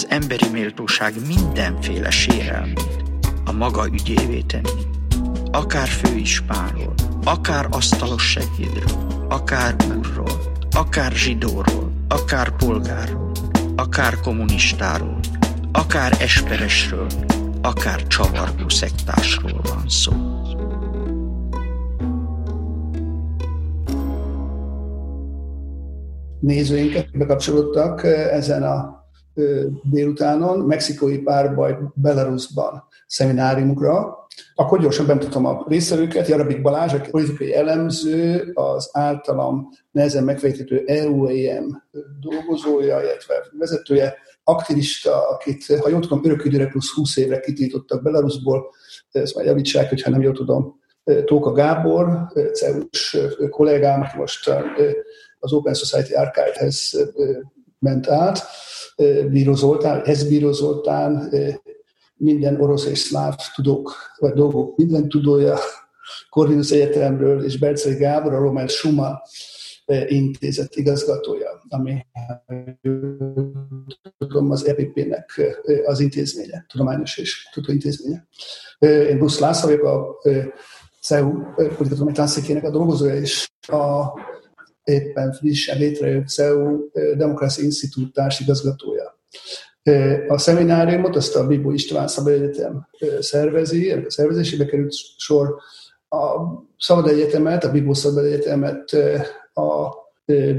az emberi méltóság mindenféle sérelmét a maga ügyévé tenni. Akár főispánról, akár asztalos segédről, akár úrról, akár zsidóról, akár polgárról, akár kommunistáról, akár esperesről, akár csavargó szektásról van szó. Nézőinket bekapcsolódtak eh, ezen a délutánon, mexikói párbaj Belarusban szemináriumukra. Akkor gyorsan bemutatom a résztvevőket. Jarabik Balázs, aki politikai elemző, az általam nehezen megfejthető EUEM dolgozója, illetve vezetője, aktivista, akit, ha jól tudom, örök időre plusz 20 évre kitiltottak Belarusból, ezt majd javítsák, hogyha nem jól tudom, Tóka Gábor, CEUS kollégám, aki most az Open Society Archive-hez ment át, Bíró Zoltán, ez Bíró Zoltán, minden orosz és szláv tudók, vagy dolgok minden tudója, Corvinus Egyetemről, és Berceli Gábor, a Román Suma intézet igazgatója, ami tudom, az EPP-nek az intézménye, tudományos és intézménye. Én Busz László vagyok, a CEU politikai tanszékének a dolgozója, és a éppen frissen létrejött CEU Demokrácia Institút társigazgatója. A szemináriumot azt a Bibó István Szabad Egyetem szervezi, ennek a szervezésébe került sor a Szabad Egyetemet, a Bibó Szabad Egyetemet a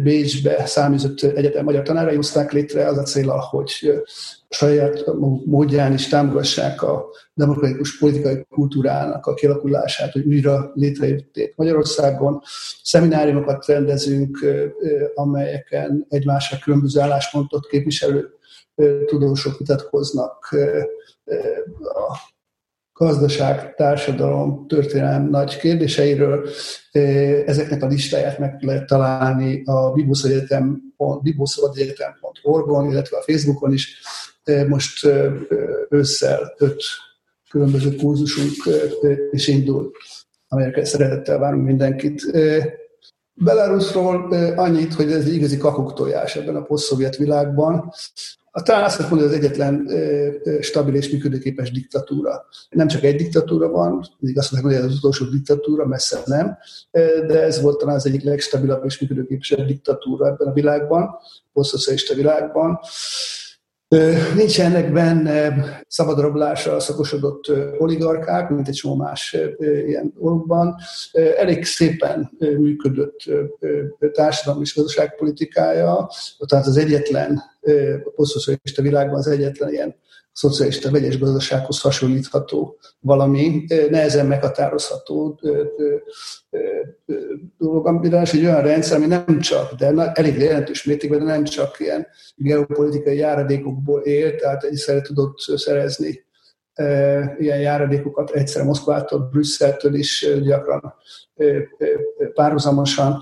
Bécsbe számított egyetem magyar tanárai hozták létre az a célra, hogy saját módján is támogassák a demokratikus politikai kultúrának a kialakulását, hogy újra létrejötték Magyarországon. Szemináriumokat rendezünk, amelyeken egymásra különböző álláspontot képviselő tudósok vitatkoznak a gazdaság, társadalom, történelem nagy kérdéseiről. Ezeknek a listáját meg lehet találni a bibuszegyetem.org-on, illetve a Facebookon is. Most ősszel öt különböző kurzusunk is indul, amelyekre szeretettel várunk mindenkit. Belarusról annyit, hogy ez egy igazi kakuktojás ebben a poszt világban. A talán azt mondani, hogy az egyetlen stabil és működőképes diktatúra. Nem csak egy diktatúra van, mindig azt mondják, hogy ez az utolsó diktatúra, messze nem, de ez volt talán az egyik legstabilabb és működőképesebb diktatúra ebben a világban, posztszocialista világban. Nincsenek benne szabadrablásra szakosodott oligarkák, mint egy csomó más ilyen dologban. Elég szépen működött társadalmi és gazdaságpolitikája, tehát az egyetlen, a posztszocialista világban az egyetlen ilyen szocialista vegyes gazdasághoz hasonlítható valami, nehezen meghatározható dolog, amire egy olyan rendszer, ami nem csak, de elég jelentős mértékben, de nem csak ilyen geopolitikai járadékokból él, tehát egyszerre tudott szerezni ilyen járadékokat egyszerre Moszkvától, Brüsszeltől is gyakran párhuzamosan.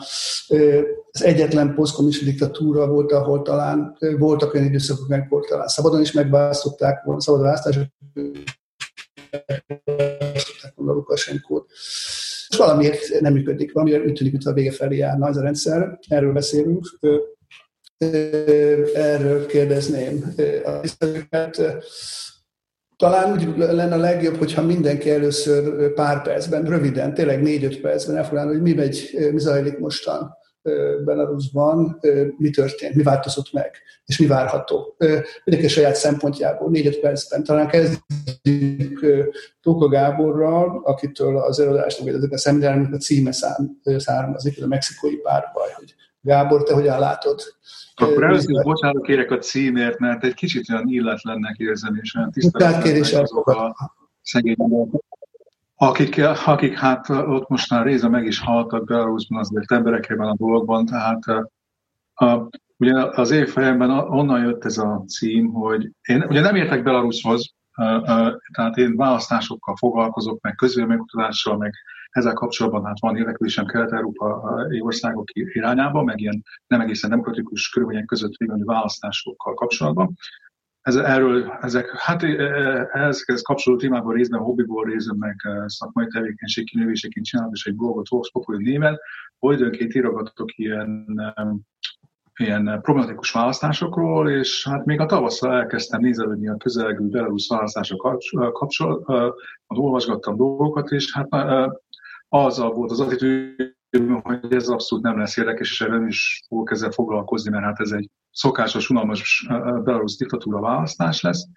Az egyetlen posztkomista diktatúra volt, ahol talán voltak olyan időszakok, amikor talán szabadon is megválasztották volna, szabad választások volna Lukasenkót. És valamiért nem működik, valamiért úgy tűnik, mintha a vége felé járna ez a rendszer. Erről beszélünk. Erről kérdezném a talán úgy lenne a legjobb, hogyha mindenki először pár percben, röviden, tényleg négy-öt percben elfoglalna, hogy mi, megy, mi zajlik mostan Belarusban, mi történt, mi változott meg, és mi várható. Mindenki saját szempontjából, négy-öt percben. Talán kezdjük Tóka Gáborral, akitől az előadásnak, vagy a szemináriumnak a címe származik, a mexikói párbaj, hogy Gábor, te hogyan látod? Akkor először bocsánat kérek a címért, mert egy kicsit olyan illetlennek érzem, és olyan tiszteletlenek azok a szegény akik, akik hát ott most már része meg is haltak Belarusban azért emberekében a dologban, tehát a, Ugye az én fejemben onnan jött ez a cím, hogy én ugye nem értek Belarushoz, tehát én választásokkal foglalkozok, meg közvéleménykutatással, meg ezzel kapcsolatban hát van érdeklődésem kelet-európai országok irányába, meg ilyen nem egészen demokratikus körülmények között végül választásokkal kapcsolatban. Ez, erről, ezek, hát ezekhez kapcsolódó témában részben hobbiból részben, meg szakmai tevékenység kinövéseként csinálom, és egy blogot Vox Populi néven, hogy időnként írogatok ilyen ilyen problematikus választásokról, és hát még a tavasszal elkezdtem nézelődni a közelgő Belarus választások kapcsolatban, olvasgattam dolgokat, és hát azzal volt az attitűdöm, hogy ez abszolút nem lesz érdekes, és ebben is fogok ezzel foglalkozni, mert hát ez egy szokásos, unalmas Belarus diktatúra választás lesz.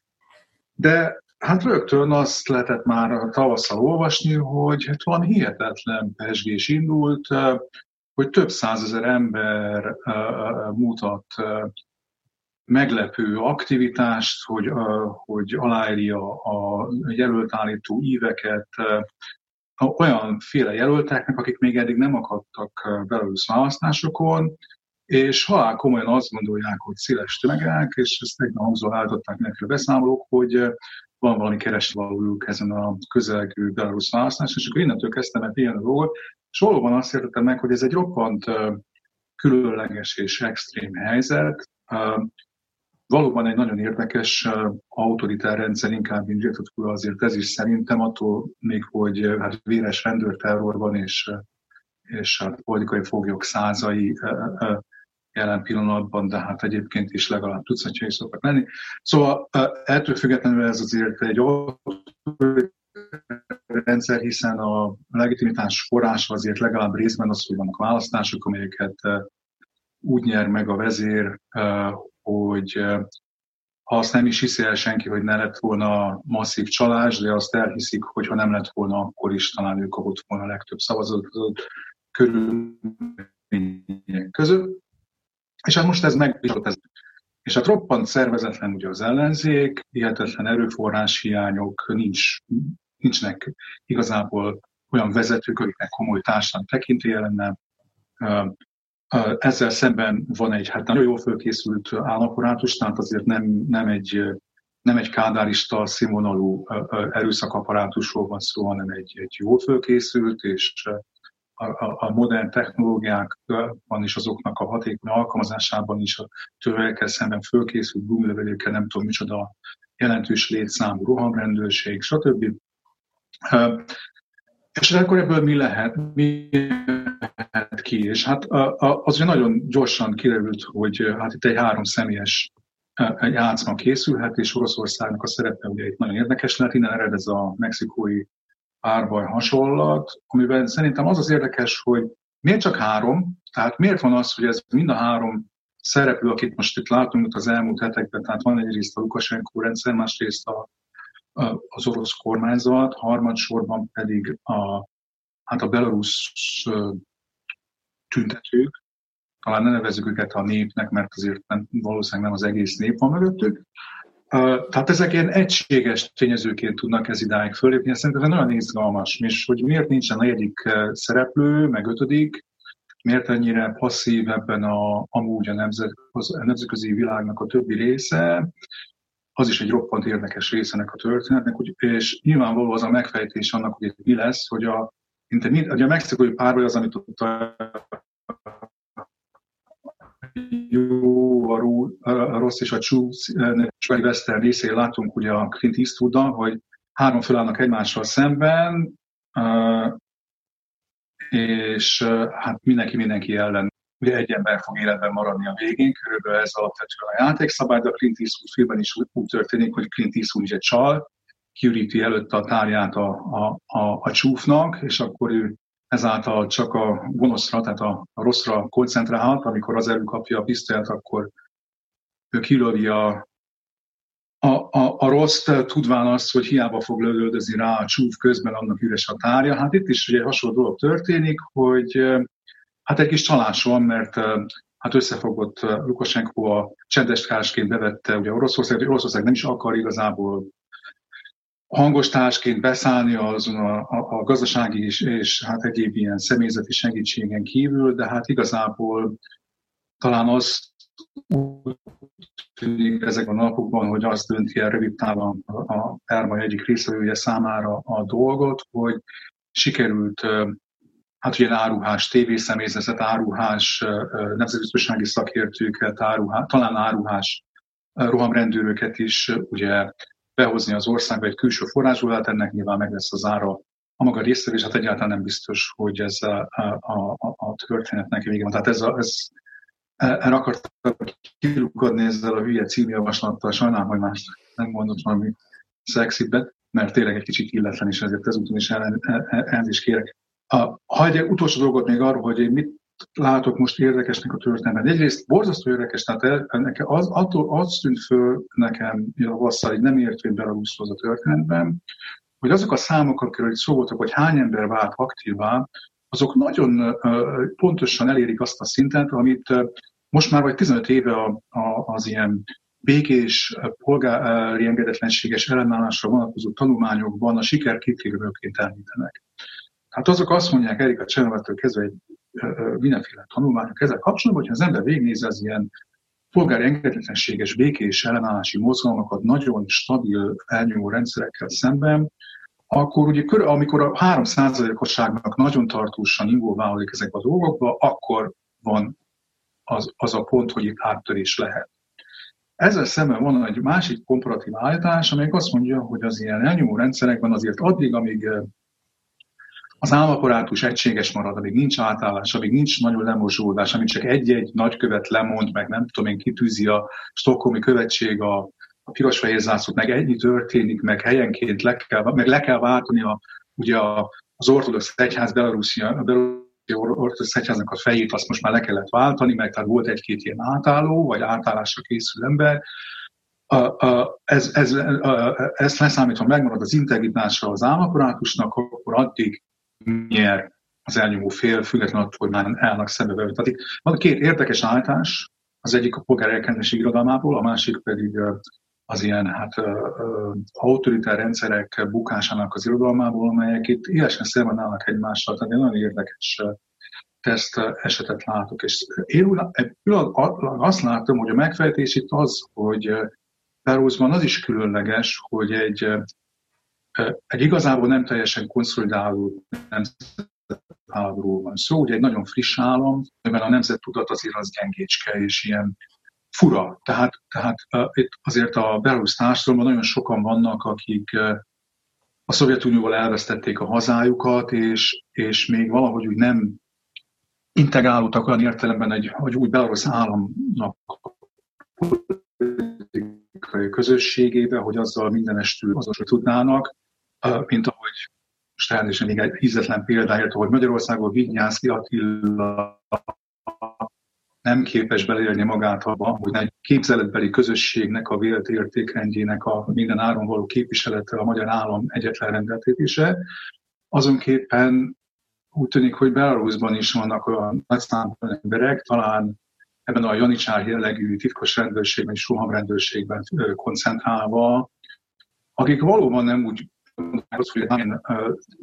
De hát rögtön azt lehetett már tavasszal olvasni, hogy hát valami hihetetlen pesgés indult, hogy több százezer ember mutat meglepő aktivitást, hogy, hogy aláírja a jelöltállító íveket olyanféle jelölteknek, akik még eddig nem akadtak Belarus választásokon, és halál komolyan azt gondolják, hogy széles tömegek, és ezt egy hangzó állították nekünk beszámolók, hogy van valami keresvalójuk ezen a közelgő Belarus választáson, és akkor innentől kezdtem el ilyen a dolgot, és valóban azt értettem meg, hogy ez egy roppant különleges és extrém helyzet. Valóban egy nagyon érdekes autoritár rendszer, inkább mint diktatúra, azért ez is szerintem attól még, hogy hát véres rendőrterror van, és, és hát politikai foglyok százai jelen pillanatban, de hát egyébként is legalább tucatjai szoktak lenni. Szóval ettől függetlenül ez azért egy rendszer, hiszen a legitimitás forrása azért legalább részben az, hogy vannak választások, amelyeket úgy nyer meg a vezér, hogy ha azt nem is hiszi el senki, hogy ne lett volna masszív csalás, de azt elhiszik, hogy ha nem lett volna, akkor is talán ő kapott volna a legtöbb szavazatot körülmények között. És hát most ez meg, és hát roppant szervezetlen ugye az ellenzék, hihetetlen erőforrás hiányok, nincs, nincsenek igazából olyan vezetők, akiknek komoly társadalmi tekintélye lenne. Ezzel szemben van egy hát nagyon jól fölkészült állaporátus, tehát azért nem, nem egy nem egy kádárista színvonalú erőszakaparátusról van szó, hanem egy, egy jól fölkészült és a, a modern technológiákban is azoknak a hatékony alkalmazásában is a tövekkel szemben fölkészült gumilövedékkel, nem tudom micsoda jelentős létszámú rohamrendőrség, stb. És akkor ebből mi lehet, mi ki? És hát az ugye nagyon gyorsan kiderült, hogy hát itt egy három személyes játszma készülhet, és Oroszországnak a szerepe ugye itt nagyon érdekes lehet, innen ered ez a mexikói párbaj hasonlat, amiben szerintem az az érdekes, hogy miért csak három, tehát miért van az, hogy ez mind a három szereplő, akit most itt látunk az elmúlt hetekben, tehát van egyrészt a Lukashenko rendszer, másrészt a, a, az orosz kormányzat, harmadsorban pedig a, hát a belarusz tüntetők, talán ne nevezzük őket a népnek, mert azért nem, valószínűleg nem az egész nép van mögöttük, tehát ezek ilyen egységes tényezőként tudnak ez idáig fölépni, ez szerintem nagyon izgalmas, és hogy miért nincsen negyedik szereplő, meg ötödik, miért ennyire passzív ebben a, amúgy a, nemzet, a nemzetközi világnak a többi része, az is egy roppant érdekes része ennek a történetnek, és nyilvánvaló az a megfejtés annak, hogy mi lesz, hogy a, mint, a, a mexikói párbaj az, amit ott a jó, a, rú, a rossz és a csú vagy western részén látunk ugye a Clint eastwood hogy három felállnak egymással szemben, és hát mindenki mindenki ellen ugye egy ember fog életben maradni a végén, körülbelül ez alapvetően a játékszabály, de a Clint Eastwood filmben is úgy történik, hogy Clint Eastwood egy csal, kiüríti előtt a tárját a, a, a, a csúfnak, és akkor ő ezáltal csak a gonoszra, tehát a, a rosszra koncentrálhat, amikor az előkapja a pisztolyát, akkor ő kilövi a, a, a, a rossz, tudván azt, hogy hiába fog lövöldözni rá a csúf közben, annak üres a tárja. Hát itt is ugye hasonló dolog történik, hogy hát egy kis csalás van, mert hát összefogott Lukasenko a csendes kásként bevette ugye Oroszország, hogy Oroszország nem is akar igazából hangos társként beszállni azon a, a, gazdasági és, és hát egyéb ilyen személyzeti segítségen kívül, de hát igazából talán az tűnik ezek a napokban, hogy azt dönti el rövid távon a Perma egyik részvevője számára a dolgot, hogy sikerült hát ugye áruhás tévészemélyzetet, áruhás nemzetbiztonsági szakértőket, áruhás, talán áruhás rohamrendőröket is ugye behozni az országba egy külső forrásból, hát ennek nyilván meg lesz az ára a maga résztvevés, hát egyáltalán nem biztos, hogy ez a, a, a, a történetnek vége van. Tehát ez, a, ez erre akartam kilukadni ezzel a hülye címjavaslattal, sajnálom, hogy más nem mondott valami szexibet, mert tényleg egy kicsit illetlen is, ezért ezúton is elnézést kérek. Ha egy utolsó dolgot még arról, hogy én mit látok most érdekesnek a történetben. Egyrészt borzasztó érdekes, tehát el, nekem az, attól az tűnt föl nekem javasszal, hogy nem értvén Belarushoz a történetben, hogy azok a számok, akikről szó voltak, hogy hány ember vált aktívá, azok nagyon pontosan elérik azt a szintet, amit most már vagy 15 éve a, a, az ilyen békés, polgári engedetlenséges ellenállásra vonatkozó tanulmányokban a siker kritériumként említenek. Hát azok azt mondják Erika Csernovettől kezdve egy mindenféle tanulmányok ezzel kapcsolatban, hogyha az ember végignéz az ilyen polgári engedetlenséges, békés ellenállási mozgalmakat nagyon stabil, elnyomó rendszerekkel szemben, akkor ugye, amikor a 3%-osságnak nagyon tartósan ingóválik ezek a dolgokba, akkor van az, az a pont, hogy itt áttörés lehet. Ezzel szemben van egy másik komparatív állítás, amely azt mondja, hogy az ilyen elnyomó rendszerekben azért addig, amíg az állaporátus egységes marad, amíg nincs átállás, amíg nincs nagyon lemozsódás, amíg csak egy-egy nagykövet lemond, meg nem tudom én, kitűzi a stokholmi követség a, a piros-fehér zászlót, meg ennyi történik, meg helyenként le kell, meg le kell váltani a, ugye az ortodox egyház Belarusia, ortodox egyháznak a fejét, azt most már le kellett váltani, meg tehát volt egy-két ilyen átálló, vagy átállásra készül ember, a, a, ez, ez, a, ezt leszámítva megmarad az integritása az állaporátusnak, akkor addig nyer az elnyomó fél, függetlenül attól, hogy már állnak szembe vele. Tehát van két érdekes állítás, az egyik a polgár elkentési irodalmából, a másik pedig az ilyen hát, autoritár rendszerek bukásának az irodalmából, amelyek itt élesen szemben állnak egymással. Tehát egy nagyon érdekes teszt esetet látok. És én azt látom, hogy a megfejtés itt az, hogy Perózban az is különleges, hogy egy egy igazából nem teljesen konszolidáló nemzetállamról van szó, ugye egy nagyon friss állam, amiben a nemzettudat azért az gyengécske és ilyen fura. Tehát, tehát itt azért a belarusz társadalomban nagyon sokan vannak, akik a Szovjetunióval elvesztették a hazájukat, és, és még valahogy úgy nem integrálódtak olyan értelemben, egy, hogy úgy belarusz államnak közösségébe, hogy azzal mindenestül azonosra tudnának mint ahogy most elnézést még egy hízetlen példáért, hogy Magyarországon Vignyánszki Attila nem képes beleélni magát abba, hogy egy képzeletbeli közösségnek a vélt értékrendjének a minden áron való képviselete a magyar állam egyetlen rendeltetése. Azonképpen úgy tűnik, hogy Belarusban is vannak olyan nagy számú emberek, talán ebben a janicsár jellegű titkos rendőrségben és suhamrendőrségben koncentrálva, akik valóban nem úgy hogy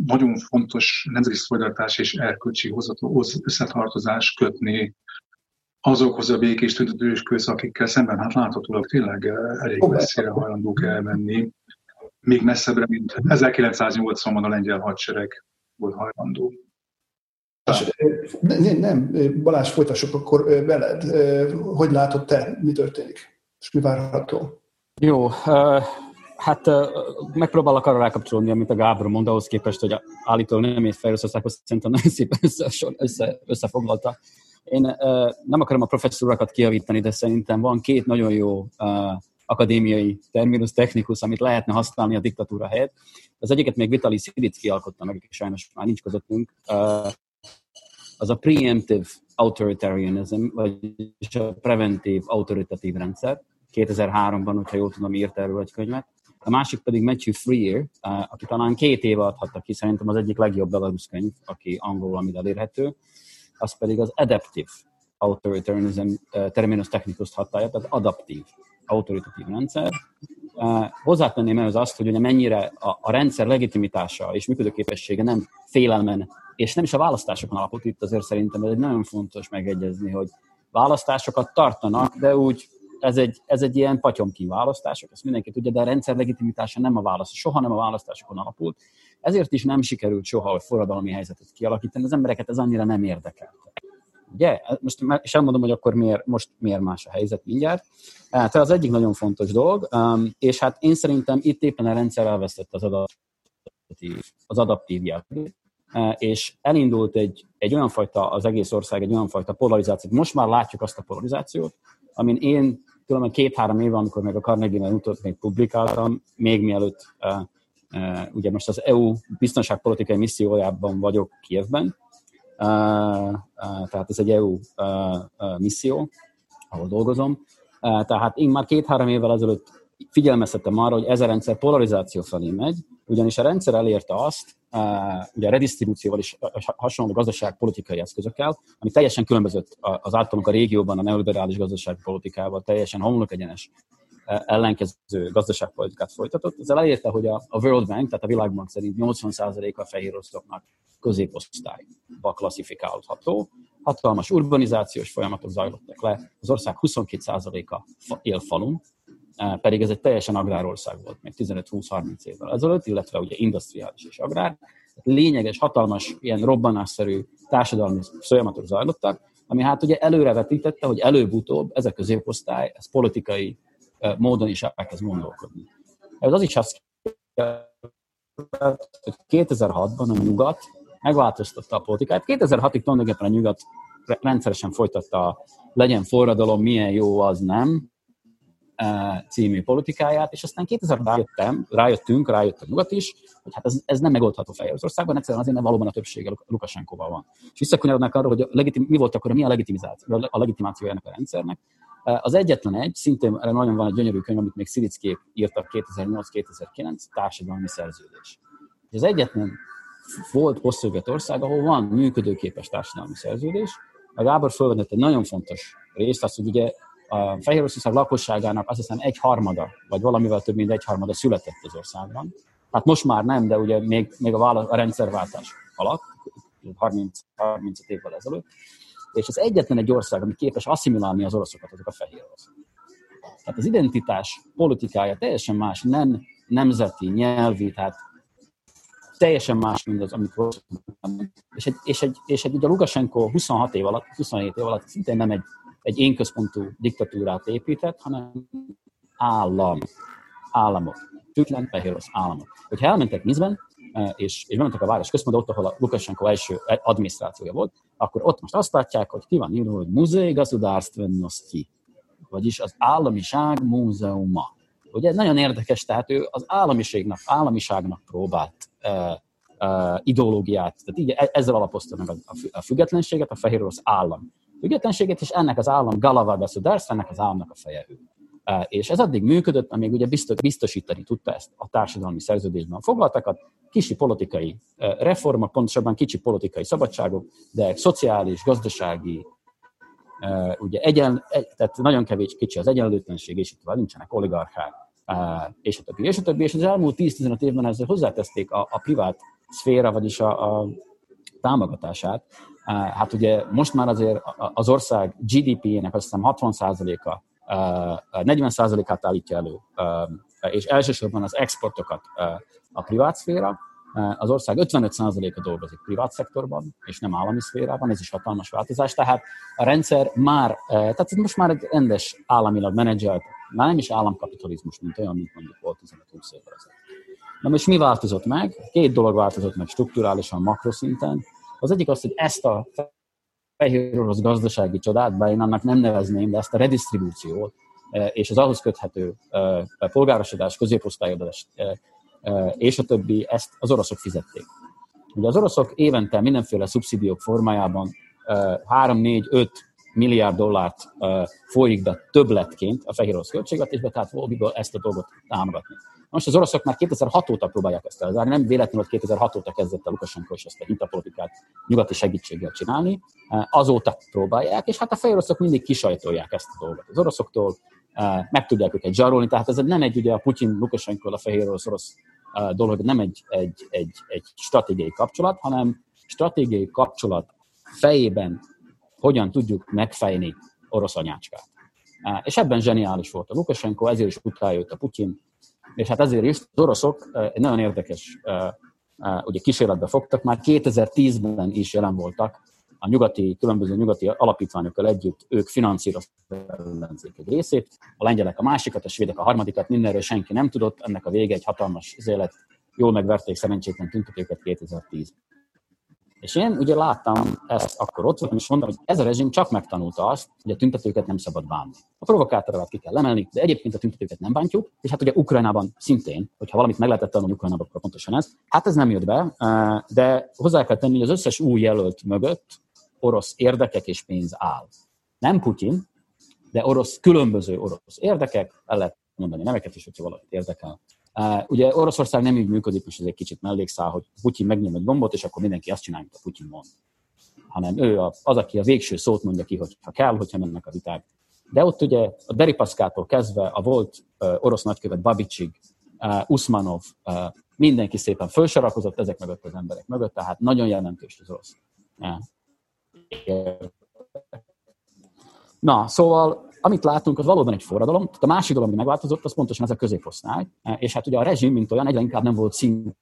nagyon fontos nemzeti szolidaritás és erkölcsi összetartozás kötni azokhoz a békés tüntetős akikkel szemben hát láthatólag tényleg elég messzire hajlandók elmenni, még messzebbre, mint 1980-ban a lengyel hadsereg volt hajlandó. Nem, nem, Balázs, folytassuk akkor veled. Hogy látod te, mi történik? És mi várható? Jó, Hát megpróbálok arra rákapcsolódni, amit a Gábor mond, ahhoz képest, hogy állítólag nem ért fel Oroszországhoz, szerintem nagyon szépen össze, össze, összefoglalta. Én nem akarom a professzorokat kiavítani, de szerintem van két nagyon jó akadémiai terminus technikus, amit lehetne használni a diktatúra helyett. Az egyiket még Vitali Szidicki alkotta meg, sajnos már nincs közöttünk. Az a preemptive authoritarianism, vagyis a preventív autoritatív rendszer. 2003-ban, hogyha jól tudom, írt erről egy könyvet a másik pedig Matthew Freer, aki talán két éve adhatta ki, szerintem az egyik legjobb belarusz könyv, aki angolul, amit elérhető, az pedig az Adaptive Authoritarianism terminus technicus hatája, tehát adaptív, autoritatív rendszer. Hozzátenném ehhez azt, hogy ugye mennyire a, a rendszer legitimitása és működőképessége nem félelmen, és nem is a választásokon alapult itt azért szerintem ez egy nagyon fontos megegyezni, hogy választásokat tartanak, de úgy ez egy, ez egy ilyen patyomki választások, ezt mindenki tudja, de a rendszer legitimitása nem a választás, soha nem a választásokon alapult. Ezért is nem sikerült soha a forradalmi helyzetet kialakítani, az embereket ez annyira nem érdekel. Ugye? Most és elmondom, hogy akkor miért, most miért más a helyzet mindjárt. Tehát az egyik nagyon fontos dolog, um, és hát én szerintem itt éppen a rendszer elvesztette az adaptív, az adaptív jellegét, uh, és elindult egy, egy olyan fajta, az egész ország egy olyan fajta polarizációt. Most már látjuk azt a polarizációt, amin én tudom, két-három éve, amikor meg a Carnegie-ben még publikáltam, még mielőtt uh, uh, ugye most az EU biztonságpolitikai missziójában vagyok Kievben, tehát ez egy EU misszió, ahol dolgozom. Tehát én már két-három évvel ezelőtt figyelmeztettem arra, hogy ez a rendszer polarizáció felé megy, ugyanis a rendszer elérte azt, ugye a redistribúcióval is hasonló gazdaságpolitikai eszközökkel, ami teljesen különbözött az általunk a régióban a neoliberális gazdaságpolitikával, teljesen homlok egyenes ellenkező gazdaságpolitikát folytatott. Ezzel elérte, hogy a, World Bank, tehát a Világbank szerint 80% a fehér osztoknak középosztályba klasszifikálható. Hatalmas urbanizációs folyamatok zajlottak le, az ország 22%-a él falun, e, pedig ez egy teljesen agrárország volt még 15-20-30 évvel ezelőtt, illetve ugye industriális és agrár. Lényeges, hatalmas, ilyen robbanásszerű társadalmi folyamatok zajlottak, ami hát ugye előrevetítette, hogy előbb-utóbb ez a középosztály, ez politikai módon is elkezd gondolkodni. Ez az is azt hogy 2006-ban a nyugat megváltoztatta a politikát. 2006-ig tulajdonképpen a nyugat rendszeresen folytatta a legyen forradalom, milyen jó az nem című politikáját, és aztán 2000 rájöttem, rájöttünk, rájött a nyugat is, hogy hát ez, ez nem megoldható Fehéroroszországban, egyszerűen azért, mert valóban a többsége Lukasenkóval van. És visszakanyarodnak arra, hogy a legitim, mi volt akkor, mi a legitimizáció, a legitimáció ennek a rendszernek. Az egyetlen egy, szintén erre nagyon van egy gyönyörű könyv, amit még Szirickék írtak 2008-2009, társadalmi szerződés. Az egyetlen volt poszt ország, ahol van működőképes társadalmi szerződés. A Gábor felvetett egy nagyon fontos részt, azt, hogy ugye a Fehér Oroszország lakosságának azt hiszem egy harmada, vagy valamivel több mint egy harmada született az országban. Hát most már nem, de ugye még, még a, vála- a rendszerváltás alatt, 30, 35 évvel ezelőtt. És az egyetlen egy ország, ami képes asszimilálni az oroszokat, azok a fehér oroszok. Tehát az identitás politikája teljesen más, nem nemzeti, nyelvi, tehát teljesen más, mint az, amit és egy, és egy, és egy ugye a Lukashenko 26 év alatt, 27 év alatt szintén nem egy egy énközpontú diktatúrát épített, hanem állam, államok, független fehér államok. Hogyha elmentek Mizben, eh, és, és bementek a város központba, ott, ahol a Lukashenko első adminisztrációja volt, akkor ott most azt látják, hogy ki van írva, hogy Muzej Gazudárstvennosti, vagyis az államiság múzeuma. Ugye nagyon érdekes, tehát ő az államiságnak, államiságnak próbált uh, uh, ideológiát, tehát így e, ezzel alapozta meg a, a függetlenséget, a fehér orosz állam függetlenséget, és ennek az állam Galava Gasudarsz, ennek az államnak a feje ő. És ez addig működött, amíg ugye biztosítani tudta ezt a társadalmi szerződésben foglaltakat, kicsi politikai reformok, pontosabban kicsi politikai szabadságok, de szociális, gazdasági, ugye egyen, tehát nagyon kevés kicsi az egyenlőtlenség, és itt nincsenek oligarchák, és a többi, és a többi, és az elmúlt 10-15 évben ezzel hozzáteszték a, a privát szféra, vagyis a, a támogatását, Hát ugye most már azért az ország GDP-jének azt hiszem 60%-a, 40%-át állítja elő, és elsősorban az exportokat a privát szféra, az ország 55%-a dolgozik privát szektorban, és nem állami szférában, ez is hatalmas változás, tehát a rendszer már, tehát most már egy rendes államilag menedzselt, már nem is államkapitalizmus, mint olyan, mint mondjuk volt 15-20 évvel ezelőtt. Na most mi változott meg? Két dolog változott meg strukturálisan, makroszinten. Az egyik az, hogy ezt a fehér orosz gazdasági csodát, bár én annak nem nevezném, de ezt a redistribúciót e, és az ahhoz köthető e, polgárosodás, középosztályodás e, és a többi, ezt az oroszok fizették. Ugye az oroszok évente mindenféle szubszidiók formájában 3-4-5 milliárd dollárt folyik be többletként a fehér orosz költségvetésbe, tehát Volbiből ezt a dolgot támogatni. Most az oroszok már 2006 óta próbálják ezt elzárni, nem véletlenül 2006 óta kezdett a Lukashenko is ezt a hitapolitikát nyugati segítséggel csinálni, azóta próbálják, és hát a fehér oroszok mindig kisajtolják ezt a dolgot. Az oroszoktól meg tudják őket zsarolni, tehát ez nem egy ugye a Putyin, Lukashenko, a fehér orosz, orosz dolog, nem egy, egy, egy, egy stratégiai kapcsolat, hanem stratégiai kapcsolat fejében hogyan tudjuk megfejni orosz anyácskát. És ebben zseniális volt a Lukashenko, ezért is utálja a Putyin, és hát ezért is az oroszok egy nagyon érdekes ugye kísérletbe fogtak, már 2010-ben is jelen voltak a nyugati, különböző nyugati alapítványokkal együtt. Ők finanszírozták egy részét, a lengyelek a másikat, a svédek a harmadikat, mindenről senki nem tudott, ennek a vége egy hatalmas élet, jól megverték szerencsétlen tüntetőket 2010 és én ugye láttam ezt akkor ott, és mondtam, hogy ez a rezsim csak megtanulta azt, hogy a tüntetőket nem szabad bánni. A provokátorokat ki kell emelni, de egyébként a tüntetőket nem bántjuk, és hát ugye Ukrajnában szintén, hogyha valamit meg lehetett tanulni Ukrajnában, akkor pontosan ez. Hát ez nem jött be, de hozzá kell tenni, hogy az összes új jelölt mögött orosz érdekek és pénz áll. Nem Putyin, de orosz, különböző orosz érdekek, el lehet mondani neveket is, hogyha valakit érdekel. Ugye Oroszország nem így működik, és ez egy kicsit mellékszál, hogy Putyin megnyom egy gombot, és akkor mindenki azt csinálja, amit a Putyin mond. Hanem ő az, aki a végső szót mondja ki, hogyha kell, hogyha mennek a viták. De ott ugye a Deripaszkától kezdve a volt uh, orosz nagykövet Babicsig, uh, Usmanov, uh, mindenki szépen felsorakozott ezek mögött az emberek mögött, tehát nagyon jelentős az orosz. Na, szóval amit látunk, az valóban egy forradalom. Tehát a másik dolog, ami megváltozott, az pontosan ez a középosztály. És hát ugye a rezsim, mint olyan, egyre inkább nem volt szín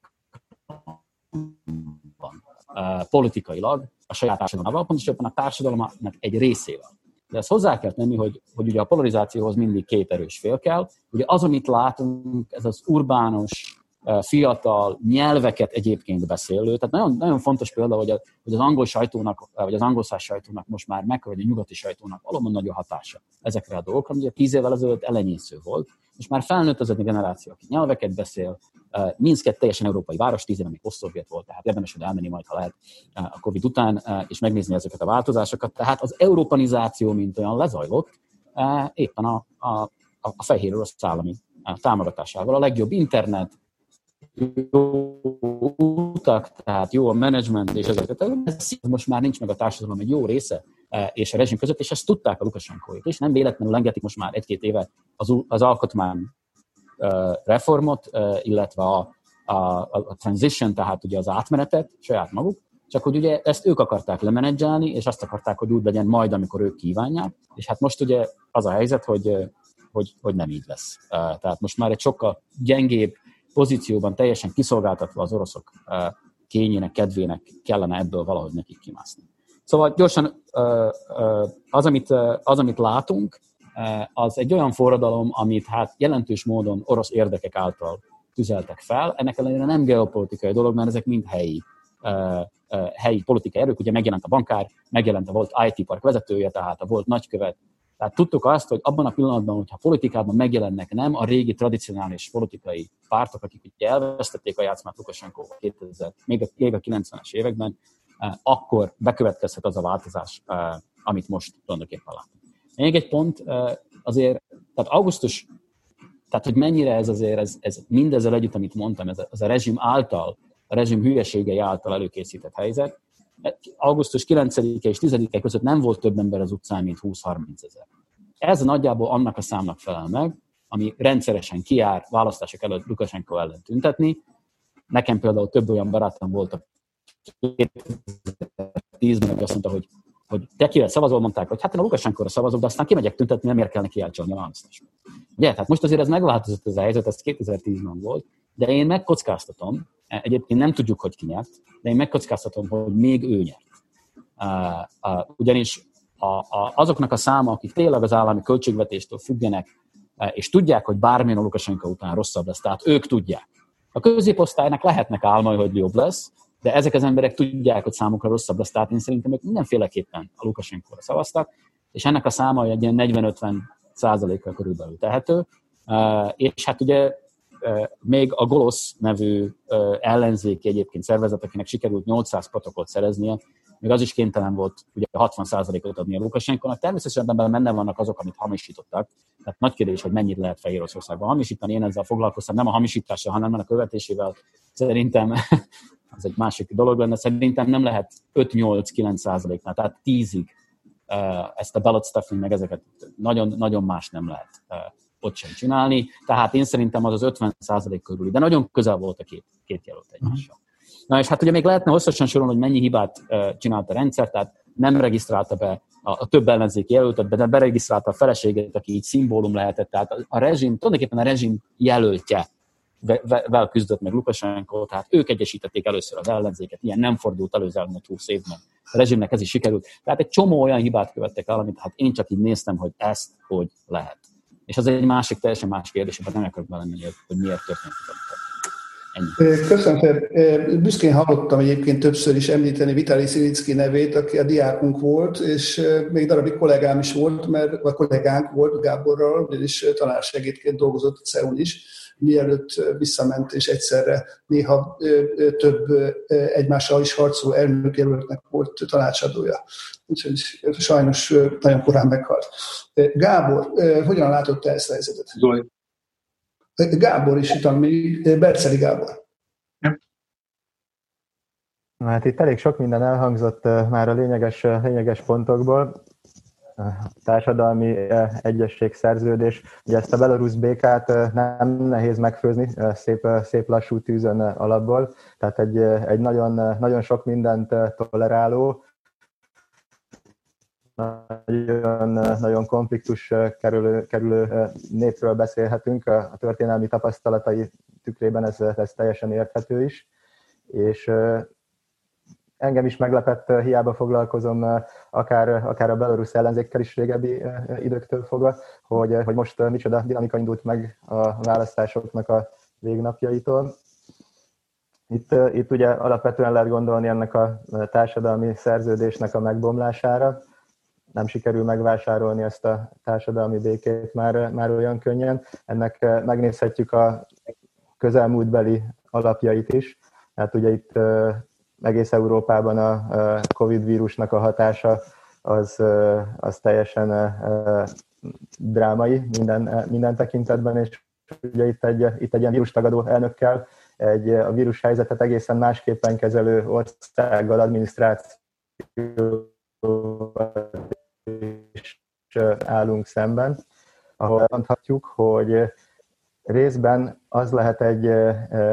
politikailag a saját társadalmával, pontosabban a társadalomnak egy részével. De ezt hozzá kell tenni, hogy, hogy ugye a polarizációhoz mindig két erős fél kell. Ugye az, amit látunk, ez az urbános, fiatal, nyelveket egyébként beszélő. Tehát nagyon, nagyon fontos példa, hogy, a, hogy az angol sajtónak, vagy az angol sajtónak most már meg, vagy a nyugati sajtónak valóban nagy a hatása ezekre a dolgokra. Ugye tíz évvel ezelőtt elenyésző volt, és már felnőtt az egy generáció, aki nyelveket beszél. Minsk egy teljesen európai város, tíz éve még posztszovjet volt, tehát érdemes hogy elmenni majd, ha lehet a Covid után, és megnézni ezeket a változásokat. Tehát az europanizáció, mint olyan lezajlott, éppen a, a, a fehér orosz állami támogatásával. A legjobb internet, jó utak, tehát jó a menedzsment és ezeket. Ez most már nincs meg a társadalom egy jó része e, és a rezsim között, és ezt tudták a Lukasenkóik és nem véletlenül engedték most már egy-két éve az, az alkotmány e, reformot, e, illetve a, a, a transition, tehát ugye az átmenetet saját maguk, csak hogy ugye ezt ők akarták lemenedzselni, és azt akarták, hogy úgy legyen majd, amikor ők kívánják, és hát most ugye az a helyzet, hogy, hogy, hogy nem így lesz. Tehát most már egy sokkal gyengébb, pozícióban teljesen kiszolgáltatva az oroszok kényének, kedvének kellene ebből valahogy nekik kimászni. Szóval gyorsan az, amit, az, amit látunk, az egy olyan forradalom, amit hát jelentős módon orosz érdekek által tüzeltek fel. Ennek ellenére nem geopolitikai dolog, mert ezek mind helyi, helyi politikai erők. Ugye megjelent a bankár, megjelent a volt IT park vezetője, tehát a volt nagykövet, tehát tudtuk azt, hogy abban a pillanatban, hogyha politikában megjelennek nem a régi tradicionális politikai pártok, akik ugye elvesztették a játszmát Lukashenko 2000, még a, még a 90-es években, eh, akkor bekövetkezhet az a változás, eh, amit most tulajdonképpen látunk. Még egy pont, eh, azért, tehát augusztus, tehát hogy mennyire ez azért, ez, ez mindezzel együtt, amit mondtam, ez a, ez a rezsim által, a rezsim hülyeségei által előkészített helyzet, augusztus 9 és 10-e között nem volt több ember az utcán, mint 20-30 ezer. Ez nagyjából annak a számnak felel meg, ami rendszeresen kiár választások előtt Lukashenko ellen tüntetni. Nekem például több olyan barátom volt, a 2010-ben, azt mondta, hogy, hogy te kivel szavazol, mondták, hogy hát én a Lukashenkóra szavazok, de aztán kimegyek tüntetni, ér kell neki elcsalni a választást. Ugye, tehát most azért ez megváltozott ez a helyzet, ez 2010-ben volt, de én megkockáztatom, egyébként nem tudjuk, hogy ki nyert, de én megkockáztatom, hogy még ő nyert. Uh, uh, ugyanis azoknak a száma, akik tényleg az állami költségvetéstől függenek, és tudják, hogy bármilyen Lukasenka után rosszabb lesz, tehát ők tudják. A középosztálynak lehetnek álmai, hogy jobb lesz, de ezek az emberek tudják, hogy számukra rosszabb lesz, tehát én szerintem ők mindenféleképpen a Lukasenkóra szavaztak, és ennek a száma egy ilyen 40-50 százalékkal körülbelül tehető, és hát ugye még a Golosz nevű ellenzéki egyébként szervezet, akinek sikerült 800 protokollt szereznie, még az is kénytelen volt ugye 60%-ot adni a Lukasenkonak. Természetesen ebben benne vannak azok, amit hamisítottak. Tehát nagy kérdés, hogy mennyit lehet Fehér Oroszországban hamisítani. Én ezzel foglalkoztam, nem a hamisítással, hanem a követésével. Szerintem az egy másik dolog lenne. Szerintem nem lehet 5-8-9 százaléknál, tehát 10-ig ezt a ballot stuffing, meg ezeket nagyon, nagyon más nem lehet ott sem csinálni. Tehát én szerintem az az 50 százalék körüli, de nagyon közel volt a két, két jelölt egymással. Na és hát ugye még lehetne hosszasan sorolni, hogy mennyi hibát csinált a rendszer, tehát nem regisztrálta be a, a több ellenzéki jelöltet, de beregisztrálta a feleséget, aki így szimbólum lehetett. Tehát a, a rezsim, tulajdonképpen a rezsim jelöltje vel küzdött meg Lukasenko, tehát ők egyesítették először az ellenzéket, ilyen nem fordult elő az elmúlt 20 évben. A rezsimnek ez is sikerült. Tehát egy csomó olyan hibát követtek el, amit hát én csak így néztem, hogy ezt hogy lehet. És az egy másik, teljesen más kérdés, hogy nem akarok belemenni, hogy miért történt Ennyi. Köszönöm szépen. Büszkén hallottam egyébként többször is említeni Vitali Szilicki nevét, aki a diákunk volt, és még darabig kollégám is volt, mert, vagy kollégánk volt Gáborral, ugyanis tanársegédként dolgozott a CEUN is, mielőtt visszament, és egyszerre néha több egymással is harcoló elnökjelöltnek volt tanácsadója. Úgyhogy sajnos nagyon korán meghalt. Gábor, hogyan látott te ezt a helyzetet? Zoli. Gábor is itt, ami Berceli Gábor. Na, hát itt elég sok minden elhangzott már a lényeges, lényeges pontokból társadalmi eh, egyesség szerződés. Ugye ezt a belarusz békát eh, nem nehéz megfőzni eh, szép, szép lassú tűzön alapból, tehát egy, egy nagyon, nagyon sok mindent toleráló, nagyon, nagyon konfliktus kerülő, kerülő népről beszélhetünk, a történelmi tapasztalatai tükrében ez, ez teljesen érthető is, és engem is meglepett, hiába foglalkozom akár, akár a belorusz ellenzékkel is régebbi időktől fogva, hogy, hogy most micsoda dinamika indult meg a választásoknak a végnapjaitól. Itt, itt ugye alapvetően lehet gondolni ennek a társadalmi szerződésnek a megbomlására. Nem sikerül megvásárolni ezt a társadalmi békét már, már olyan könnyen. Ennek megnézhetjük a közelmúltbeli alapjait is. Hát ugye itt egész Európában a Covid vírusnak a hatása az, az teljesen drámai minden, minden tekintetben, és ugye itt egy, itt egy ilyen vírustagadó elnökkel, egy a vírus helyzetet egészen másképpen kezelő országgal, adminisztrációval is állunk szemben, ahol mondhatjuk, hogy részben az lehet egy,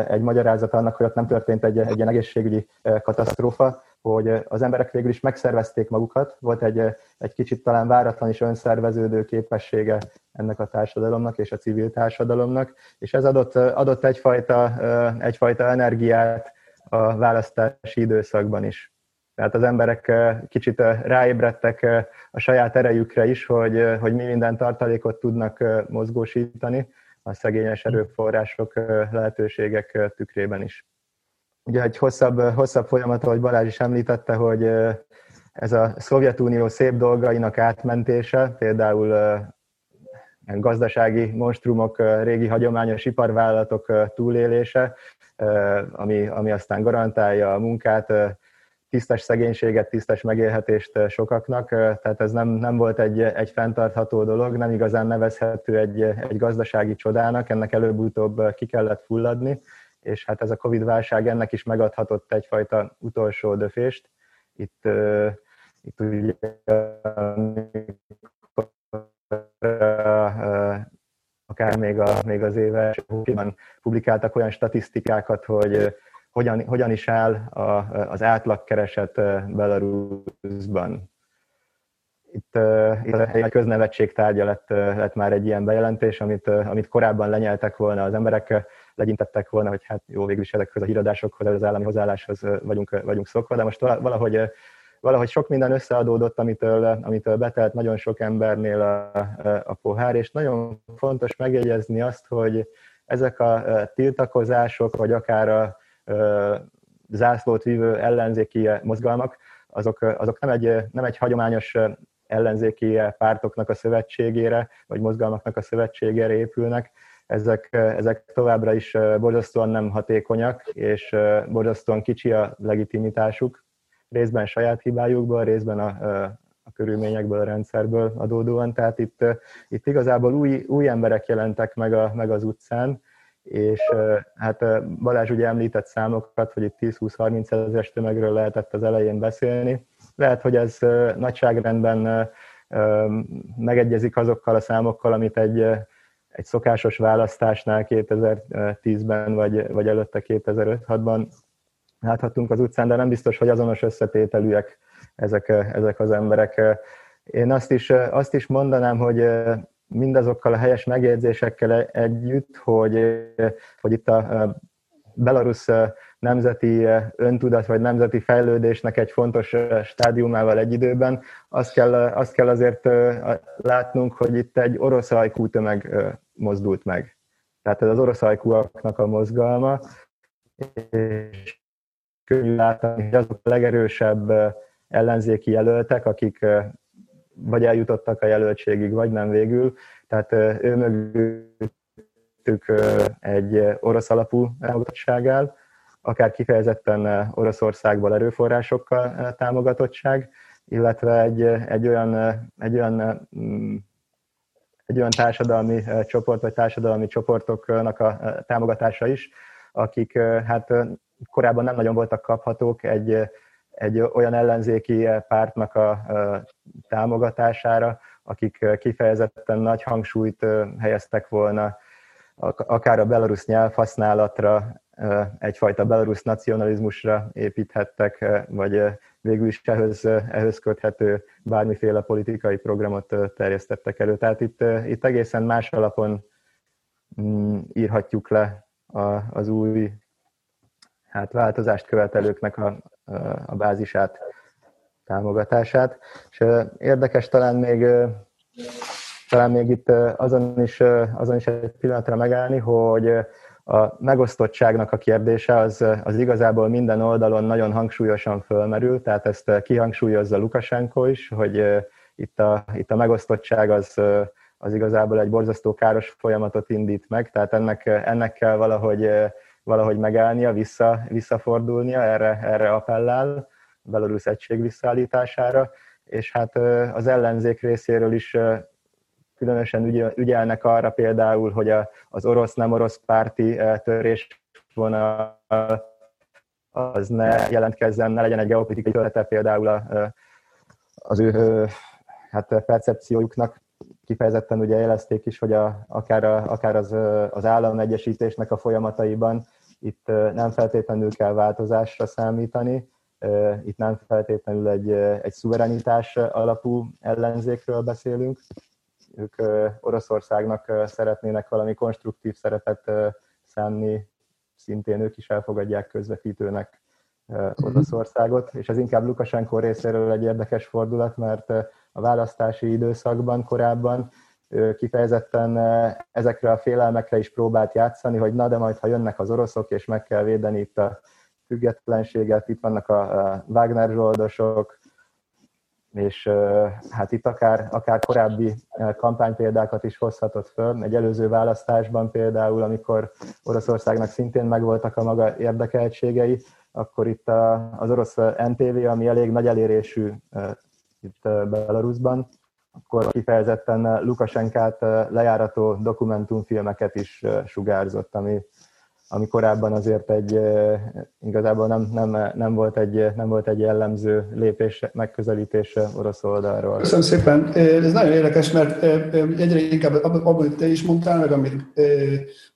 egy magyarázat annak, hogy ott nem történt egy, egy ilyen egészségügyi katasztrófa, hogy az emberek végül is megszervezték magukat, volt egy, egy kicsit talán váratlan és önszerveződő képessége ennek a társadalomnak és a civil társadalomnak, és ez adott, adott egyfajta, egyfajta energiát a választási időszakban is. Tehát az emberek kicsit ráébredtek a saját erejükre is, hogy, hogy mi minden tartalékot tudnak mozgósítani, a szegényes erőforrások lehetőségek tükrében is. Ugye egy hosszabb, hosszabb folyamat, ahogy Balázs is említette, hogy ez a Szovjetunió szép dolgainak átmentése, például gazdasági monstrumok, régi hagyományos iparvállalatok túlélése, ami, ami aztán garantálja a munkát, tisztes szegénységet, tisztes megélhetést sokaknak, tehát ez nem, nem volt egy, egy fenntartható dolog, nem igazán nevezhető egy, egy gazdasági csodának, ennek előbb-utóbb ki kellett fulladni, és hát ez a Covid-válság ennek is megadhatott egyfajta utolsó döfést. Itt, itt ugye akár még, a, még az éves publikáltak olyan statisztikákat, hogy hogyan, hogyan is áll a, az átlagkereset Belarusban. Itt, itt egy köznevetség tárgya lett, lett már egy ilyen bejelentés, amit, amit korábban lenyeltek volna az emberek, legyintettek volna, hogy hát jó, végül is ezekhez a híradásokhoz, az állami hozzáálláshoz vagyunk, vagyunk szokva, de most valahogy, valahogy sok minden összeadódott, amitől, amitől betelt nagyon sok embernél a, a pohár, és nagyon fontos megjegyezni azt, hogy ezek a tiltakozások, vagy akár a, zászlót vívő ellenzéki mozgalmak, azok, azok nem, egy, nem egy hagyományos ellenzéki pártoknak a szövetségére, vagy mozgalmaknak a szövetségére épülnek, ezek, ezek továbbra is borzasztóan nem hatékonyak, és borzasztóan kicsi a legitimitásuk, részben saját hibájukból, részben a, a körülményekből, a rendszerből adódóan. Tehát itt, itt igazából új, új emberek jelentek meg, a, meg az utcán, és hát Balázs ugye említett számokat, hogy itt 10-20-30 ezeres tömegről lehetett az elején beszélni. Lehet, hogy ez nagyságrendben megegyezik azokkal a számokkal, amit egy, egy szokásos választásnál 2010-ben vagy, vagy előtte 2005-6-ban láthattunk az utcán, de nem biztos, hogy azonos összetételűek ezek, ezek az emberek. Én azt is, azt is mondanám, hogy mindazokkal a helyes megjegyzésekkel együtt, hogy, hogy itt a Belarus nemzeti öntudat vagy nemzeti fejlődésnek egy fontos stádiumával egy időben, azt kell, azt kell azért látnunk, hogy itt egy orosz ajkú tömeg mozdult meg. Tehát ez az orosz ajkúaknak a mozgalma, és könnyű látni, hogy azok a legerősebb ellenzéki jelöltek, akik vagy eljutottak a jelöltségig, vagy nem végül. Tehát ő mögöttük egy orosz alapú elmogatottság áll, akár kifejezetten Oroszországból erőforrásokkal támogatottság, illetve egy, egy olyan, egy olyan mm, egy olyan társadalmi csoport, vagy társadalmi csoportoknak a támogatása is, akik hát korábban nem nagyon voltak kaphatók egy, egy olyan ellenzéki pártnak a támogatására, akik kifejezetten nagy hangsúlyt helyeztek volna akár a belarusz nyelvhasználatra, egyfajta belarusz nacionalizmusra építhettek, vagy végül is ehhez, ehhez köthető bármiféle politikai programot terjesztettek elő. Tehát itt, itt egészen más alapon mm, írhatjuk le az új hát változást követelőknek a, a bázisát, támogatását. És érdekes talán még talán még itt azon is, azon is egy pillanatra megállni, hogy a megosztottságnak a kérdése az, az igazából minden oldalon nagyon hangsúlyosan fölmerül, tehát ezt kihangsúlyozza Lukasenko is, hogy itt a, itt a megosztottság az, az igazából egy borzasztó káros folyamatot indít meg, tehát ennek, ennek kell valahogy, valahogy megállnia, vissza, visszafordulnia, erre, erre appellál Belarus egység visszaállítására, és hát az ellenzék részéről is különösen ügyelnek arra például, hogy a, az orosz-nem orosz párti törés vonal az ne jelentkezzen, ne legyen egy geopolitikai törete például a, az ő hát percepciójuknak. Kifejezetten ugye jelezték is, hogy a, akár, a, akár az, az államegyesítésnek a folyamataiban itt nem feltétlenül kell változásra számítani, itt nem feltétlenül egy, egy szuverenitás alapú ellenzékről beszélünk, ők Oroszországnak szeretnének valami konstruktív szerepet szánni, szintén ők is elfogadják közvetítőnek mhm. Oroszországot, és ez inkább Lukasenko részéről egy érdekes fordulat, mert a választási időszakban korábban kifejezetten ezekre a félelmekre is próbált játszani, hogy na de majd, ha jönnek az oroszok, és meg kell védeni itt a függetlenséget, itt vannak a Wagner zsoldosok, és hát itt akár, akár korábbi kampánypéldákat is hozhatott föl. Egy előző választásban például, amikor Oroszországnak szintén megvoltak a maga érdekeltségei, akkor itt az orosz NTV, ami elég nagy elérésű itt Belarusban, akkor kifejezetten Lukasenkát lejárató dokumentumfilmeket is sugárzott, ami ami korábban azért egy, igazából nem, nem, nem, volt egy, nem volt egy jellemző lépés, megközelítés orosz oldalról. Köszönöm szépen. Ez nagyon érdekes, mert egyre inkább abban, amit te is mondtál, meg amit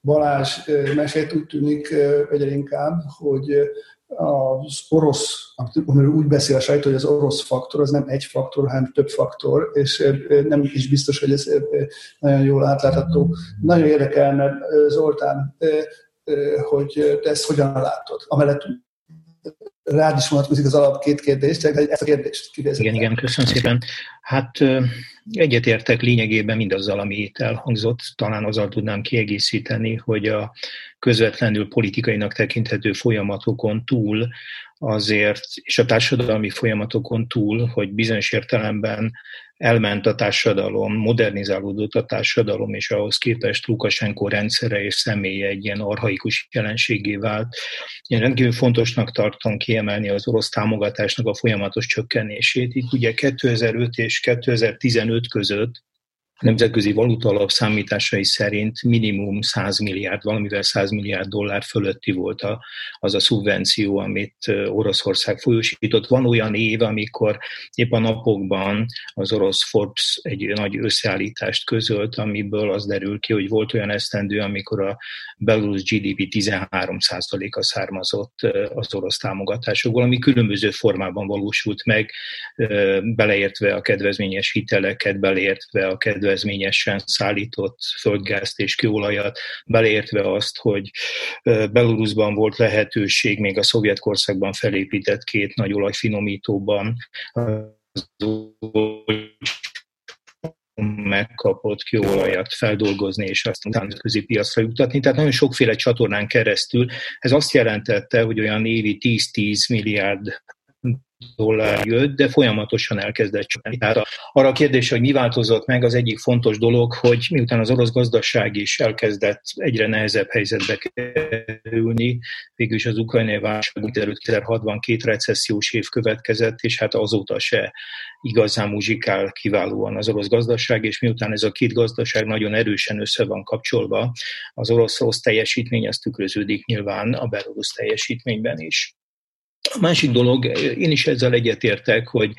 Balázs mesélt, úgy tűnik egyre inkább, hogy az orosz, amiről úgy beszél a sajtó, hogy az orosz faktor, az nem egy faktor, hanem több faktor, és nem is biztos, hogy ez nagyon jól átlátható. Nagyon érdekelne, Zoltán, hogy te ezt hogyan látod. Amellett rád is vonatkozik az alap két kérdés, csak ezt a kérdést kifejezetten. Igen, igen, köszönöm szépen. Hát egyetértek lényegében mindazzal, ami itt elhangzott. Talán azzal tudnám kiegészíteni, hogy a közvetlenül politikainak tekinthető folyamatokon túl azért, és a társadalmi folyamatokon túl, hogy bizonyos értelemben elment a társadalom, modernizálódott a társadalom, és ahhoz képest Lukasenko rendszere és személye egy ilyen arhaikus jelenségé vált. Én rendkívül fontosnak tartom kiemelni az orosz támogatásnak a folyamatos csökkenését. Itt ugye 2005 és 2015 között nemzetközi valuta alap számításai szerint minimum 100 milliárd, valamivel 100 milliárd dollár fölötti volt a, az a szubvenció, amit Oroszország folyósított. Van olyan év, amikor épp a napokban az orosz Forbes egy nagy összeállítást közölt, amiből az derül ki, hogy volt olyan esztendő, amikor a Belarus GDP 13%-a származott az orosz támogatásokból, ami különböző formában valósult meg, beleértve a kedvezményes hiteleket, beleértve a kedvezményes kedvezményesen szállított földgázt és kőolajat, beleértve azt, hogy Belarusban volt lehetőség még a szovjet korszakban felépített két nagy olajfinomítóban megkapott kőolajat feldolgozni, és azt utána piacra jutatni. Tehát nagyon sokféle csatornán keresztül. Ez azt jelentette, hogy olyan évi 10-10 milliárd dollár jött, de folyamatosan elkezdett csökkenni. Tehát arra a kérdés, hogy mi változott meg, az egyik fontos dolog, hogy miután az orosz gazdaság is elkezdett egyre nehezebb helyzetbe kerülni, végülis az ukrajnai válság 2006-ban két recessziós év következett, és hát azóta se igazán muzsikál kiválóan az orosz gazdaság, és miután ez a két gazdaság nagyon erősen össze van kapcsolva, az orosz rossz teljesítmény az tükröződik nyilván a belorusz teljesítményben is. A másik dolog, én is ezzel egyetértek, hogy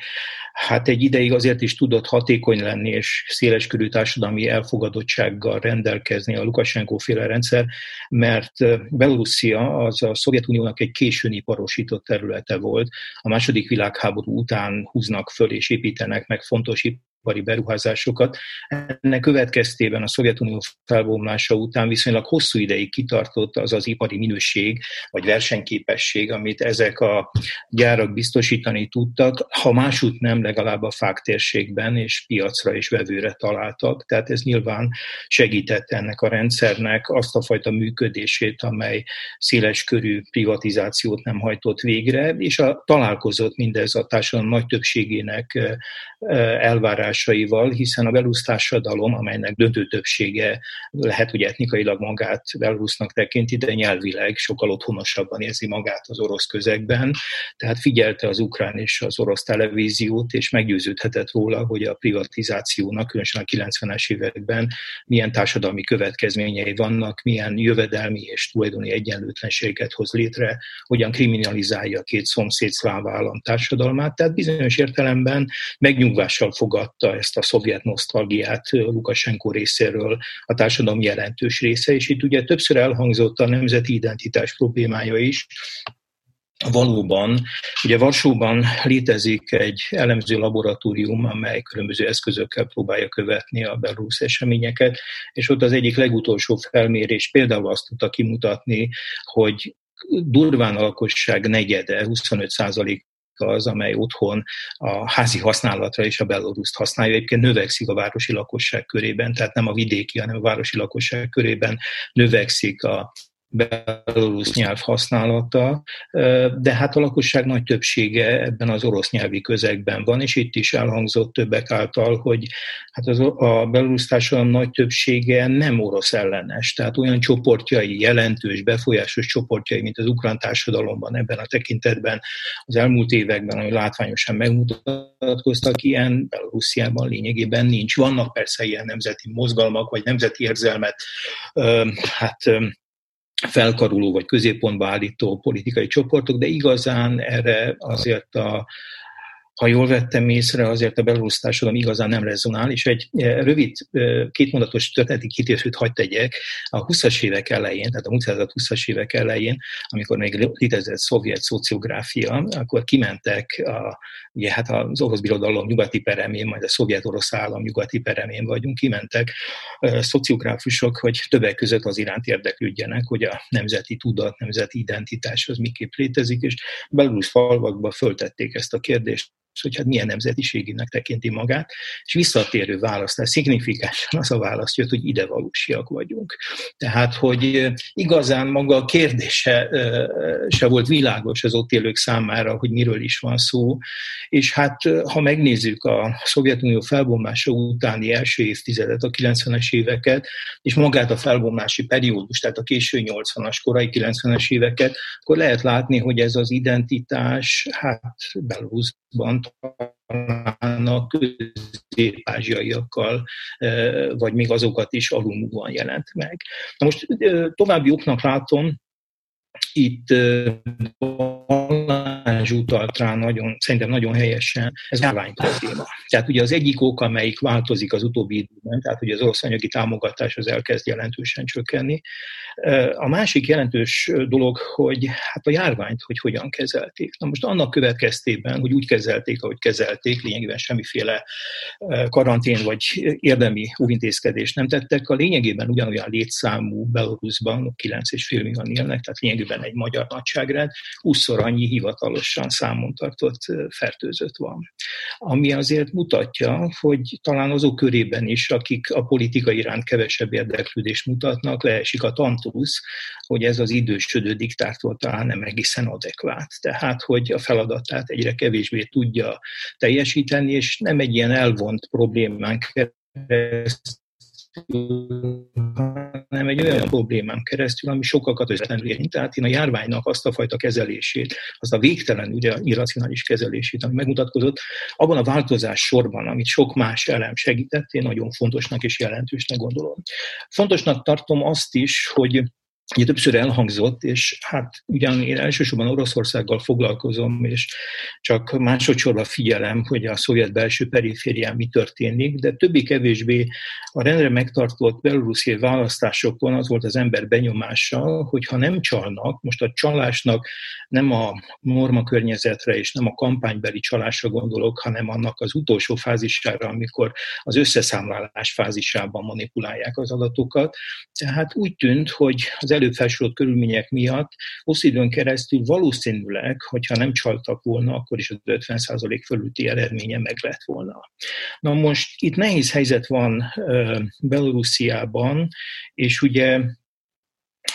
hát egy ideig azért is tudott hatékony lenni és széleskörű társadalmi elfogadottsággal rendelkezni a Lukashenko féle rendszer, mert Belorusszia az a Szovjetuniónak egy későn iparosított területe volt. A második világháború után húznak föl és építenek meg fontos ipari beruházásokat. Ennek következtében a Szovjetunió felbomlása után viszonylag hosszú ideig kitartott az az ipari minőség vagy versenyképesség, amit ezek a gyárak biztosítani tudtak, ha másút nem legalább a fák térségben és piacra és vevőre találtak. Tehát ez nyilván segítette ennek a rendszernek azt a fajta működését, amely széles körű privatizációt nem hajtott végre, és a, találkozott mindez a társadalom nagy többségének elvárásaival, hiszen a belusz társadalom, amelynek döntő többsége lehet, hogy etnikailag magát belusznak tekinti, de nyelvileg sokkal otthonosabban érzi magát az orosz közegben, tehát figyelte az ukrán és az orosz televíziót, és meggyőződhetett róla, hogy a privatizációnak, különösen a 90-es években milyen társadalmi következményei vannak, milyen jövedelmi és tulajdoni egyenlőtlenséget hoz létre, hogyan kriminalizálja a két szomszéd szláv állam társadalmát. Tehát bizonyos értelemben megnyugvással fogadta ezt a szovjet nosztalgiát Lukasenko részéről a társadalom jelentős része, és itt ugye többször elhangzott a nemzeti identitás problémája is, Valóban, ugye Varsóban létezik egy elemző laboratórium, amely különböző eszközökkel próbálja követni a belarus eseményeket, és ott az egyik legutolsó felmérés például azt tudta kimutatni, hogy durván a lakosság negyede, 25 az, amely otthon a házi használatra és a beloruszt használja. Egyébként növekszik a városi lakosság körében, tehát nem a vidéki, hanem a városi lakosság körében növekszik a belorusz nyelv használata, de hát a lakosság nagy többsége ebben az orosz nyelvi közegben van, és itt is elhangzott többek által, hogy hát az, a belorusz társadalom nagy többsége nem orosz ellenes, tehát olyan csoportjai, jelentős, befolyásos csoportjai, mint az ukrán társadalomban ebben a tekintetben az elmúlt években, ami látványosan megmutatkoztak, ilyen Belarusziában lényegében nincs. Vannak persze ilyen nemzeti mozgalmak, vagy nemzeti érzelmet, hát felkaruló vagy középpontba állító politikai csoportok, de igazán erre azért a ha jól vettem észre, azért a belorusz társadalom igazán nem rezonál, és egy rövid, kétmondatos történeti kitérőt hagyd tegyek. A 20-as évek elején, tehát a múlt 20-as évek elején, amikor még létezett szovjet szociográfia, akkor kimentek a, ugye hát az orosz birodalom nyugati peremén, majd a szovjet-orosz állam nyugati peremén vagyunk, kimentek szociográfusok, hogy többek között az iránt érdeklődjenek, hogy a nemzeti tudat, nemzeti identitás az miképp létezik, és belorusz falvakba föltették ezt a kérdést, hogy hát milyen nemzetiségének tekinti magát, és visszatérő választás, szignifikánsan az a választ jött, hogy ide valósiak vagyunk. Tehát, hogy igazán maga a kérdése se volt világos az ott élők számára, hogy miről is van szó, és hát ha megnézzük a Szovjetunió felbomlása utáni első évtizedet, a 90-es éveket, és magát a felbomlási periódus, tehát a késő 80-as, korai 90-es éveket, akkor lehet látni, hogy ez az identitás, hát Belarusban a közép-ázsiaiakkal, vagy még azokat is alulmúlóan jelent meg. Na most további oknak látom, itt Balázs utalt rá nagyon, szerintem nagyon helyesen, ez járvány probléma. Tehát ugye az egyik ok, amelyik változik az utóbbi időben, tehát ugye az orosz anyagi támogatás az elkezd jelentősen csökkenni. A másik jelentős dolog, hogy hát a járványt, hogy hogyan kezelték. Na most annak következtében, hogy úgy kezelték, ahogy kezelték, lényegében semmiféle karantén vagy érdemi óvintézkedést nem tettek, a lényegében ugyanolyan létszámú Belarusban, 9,5 millióan élnek, tehát lényegében egy magyar nagyságrend, 20 annyi hivatalosan számon tartott fertőzött van. Ami azért mutatja, hogy talán azok körében is, akik a politika iránt kevesebb érdeklődést mutatnak, leesik a tantusz, hogy ez az idősödő diktátor talán nem egészen adekvát. Tehát, hogy a feladatát egyre kevésbé tudja teljesíteni, és nem egy ilyen elvont problémán keresztül hanem egy olyan problémám keresztül, ami sokakat közvetlenül érint. Tehát én a járványnak azt a fajta kezelését, azt a végtelen, ugye, irracionális kezelését, ami megmutatkozott, abban a változás sorban, amit sok más elem segített, én nagyon fontosnak és jelentősnek gondolom. Fontosnak tartom azt is, hogy Ugye többször elhangzott, és hát ugyan én elsősorban Oroszországgal foglalkozom, és csak másodszorban figyelem, hogy a szovjet belső periférián mi történik, de többé-kevésbé a rendre megtartott beloruszi választásokon az volt az ember benyomása, hogy ha nem csalnak, most a csalásnak nem a norma környezetre és nem a kampánybeli csalásra gondolok, hanem annak az utolsó fázisára, amikor az összeszámlálás fázisában manipulálják az adatokat. Tehát úgy tűnt, hogy az előbb felsorolt körülmények miatt hosszú időn keresztül valószínűleg, hogyha nem csaltak volna, akkor is az 50% fölötti eredménye meg lett volna. Na most itt nehéz helyzet van Belorussziában, és ugye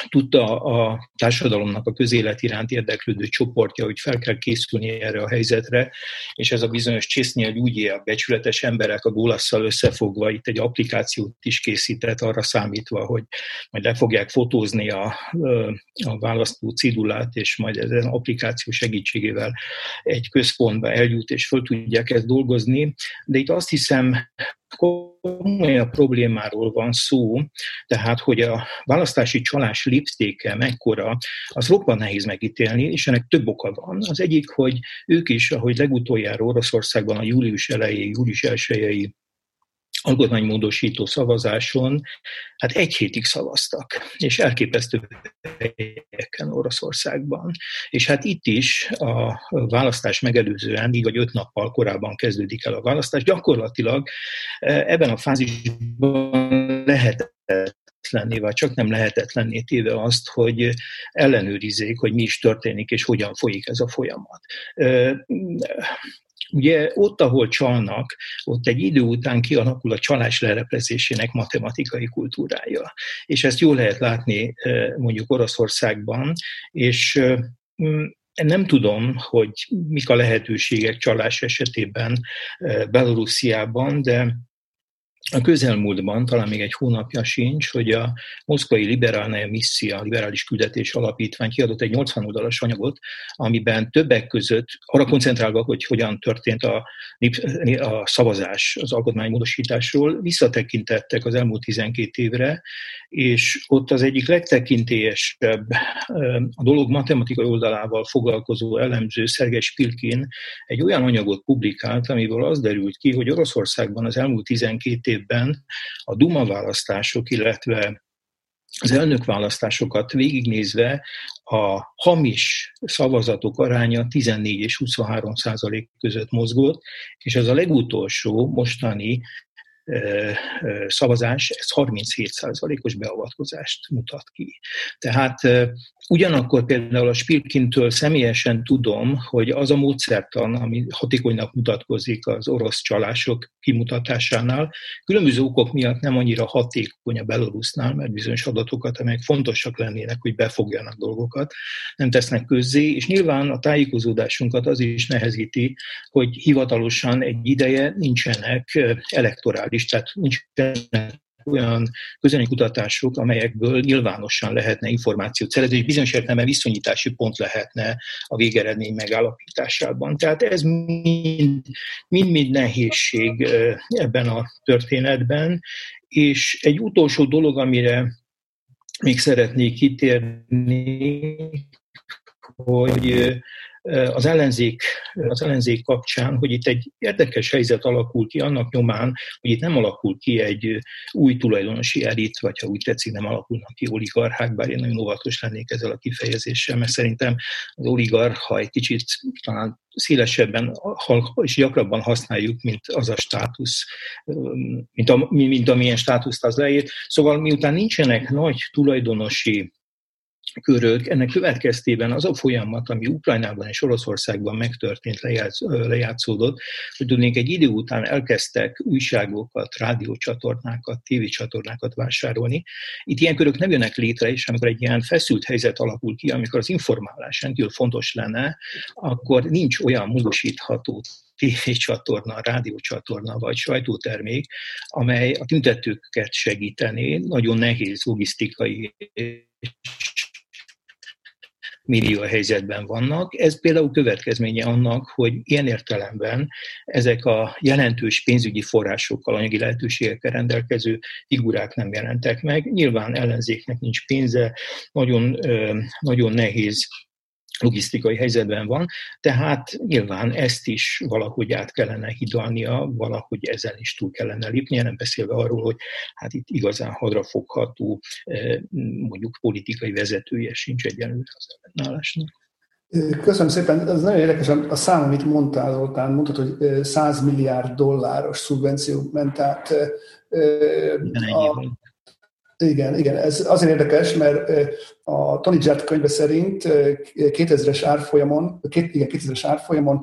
tudta a társadalomnak a közélet iránt érdeklődő csoportja, hogy fel kell készülni erre a helyzetre, és ez a bizonyos Csésznyel Gyugyi, a becsületes emberek a gólasszal összefogva itt egy applikációt is készített arra számítva, hogy majd le fogják fotózni a, a választó cidulát, és majd ezen applikáció segítségével egy központba eljut, és föl tudják ezt dolgozni. De itt azt hiszem, komolyabb problémáról van szó, tehát hogy a választási csalás léptéke mekkora, az roppant nehéz megítélni, és ennek több oka van. Az egyik, hogy ők is, ahogy legutoljára Oroszországban a július elejé, július elsőjei alkotmánymódosító szavazáson, hát egy hétig szavaztak, és elképesztő helyeken Oroszországban. És hát itt is a választás megelőzően, így vagy öt nappal korábban kezdődik el a választás, gyakorlatilag e, ebben a fázisban lehet lenni, vagy csak nem lehetetlenné téve azt, hogy ellenőrizzék, hogy mi is történik, és hogyan folyik ez a folyamat. Ugye ott, ahol csalnak, ott egy idő után kialakul a csalás lereplezésének matematikai kultúrája. És ezt jól lehet látni mondjuk Oroszországban, és nem tudom, hogy mik a lehetőségek csalás esetében Belorussziában, de a közelmúltban, talán még egy hónapja sincs, hogy a moszkvai liberálne misszió, a liberális küldetés alapítvány kiadott egy 80 oldalas anyagot, amiben többek között arra koncentrálva, hogy hogyan történt a, a szavazás az alkotmánymódosításról, visszatekintettek az elmúlt 12 évre, és ott az egyik legtekintélyesebb a dolog matematikai oldalával foglalkozó elemző Szergej Spilkin egy olyan anyagot publikált, amiből az derült ki, hogy Oroszországban az elmúlt 12 évben a Duma választások, illetve az elnökválasztásokat végignézve a hamis szavazatok aránya 14 és 23 százalék között mozgott, és ez a legutolsó mostani szavazás, ez 37%-os beavatkozást mutat ki. Tehát ugyanakkor például a Spilkintől személyesen tudom, hogy az a módszertan, ami hatékonynak mutatkozik az orosz csalások kimutatásánál, különböző okok miatt nem annyira hatékony a Belarusnál, mert bizonyos adatokat, amelyek fontosak lennének, hogy befogjanak dolgokat, nem tesznek közzé, és nyilván a tájékozódásunkat az is nehezíti, hogy hivatalosan egy ideje nincsenek elektorális, tehát nincsenek olyan kutatások, amelyekből nyilvánosan lehetne információt szerezni, és bizonyos értelemben viszonyítási pont lehetne a végeredmény megállapításában. Tehát ez mind-mind nehézség ebben a történetben, és egy utolsó dolog, amire még szeretnék kitérni, hogy az ellenzék, az ellenzék kapcsán, hogy itt egy érdekes helyzet alakul ki annak nyomán, hogy itt nem alakul ki egy új tulajdonosi elit, vagy ha úgy tetszik, nem alakulnak ki oligarchák, bár én nagyon óvatos lennék ezzel a kifejezéssel, mert szerintem az oligarcha egy kicsit talán szélesebben és gyakrabban használjuk, mint az a státusz, mint, a, mint amilyen státuszt az leír. Szóval miután nincsenek nagy tulajdonosi körök, ennek következtében az a folyamat, ami Ukrajnában és Oroszországban megtörtént, lejátsz, lejátszódott, hogy tudnék egy idő után elkezdtek újságokat, rádiócsatornákat, tévécsatornákat vásárolni. Itt ilyen körök nem jönnek létre, és amikor egy ilyen feszült helyzet alakul ki, amikor az informálás rendkívül fontos lenne, akkor nincs olyan módosítható tévécsatorna, rádiócsatorna vagy sajtótermék, amely a tüntetőket segítené, nagyon nehéz logisztikai millió helyzetben vannak. Ez például következménye annak, hogy ilyen értelemben ezek a jelentős pénzügyi forrásokkal, anyagi lehetőségekkel rendelkező figurák nem jelentek meg. Nyilván ellenzéknek nincs pénze, nagyon, nagyon nehéz logisztikai helyzetben van, tehát nyilván ezt is valahogy át kellene hidalnia, valahogy ezen is túl kellene lépnie, nem beszélve arról, hogy hát itt igazán hadrafogható eh, mondjuk politikai vezetője sincs egyenlőre az ellenállásnak. Köszönöm szépen. Ez nagyon érdekes a szám, amit mondtál, Zoltán. Mondtad, hogy 100 milliárd dolláros szubvenció ment át. A, igen, igen, ez azért érdekes, mert a Tony Jett könyve szerint 2000-es árfolyamon, igen, 2000-es árfolyamon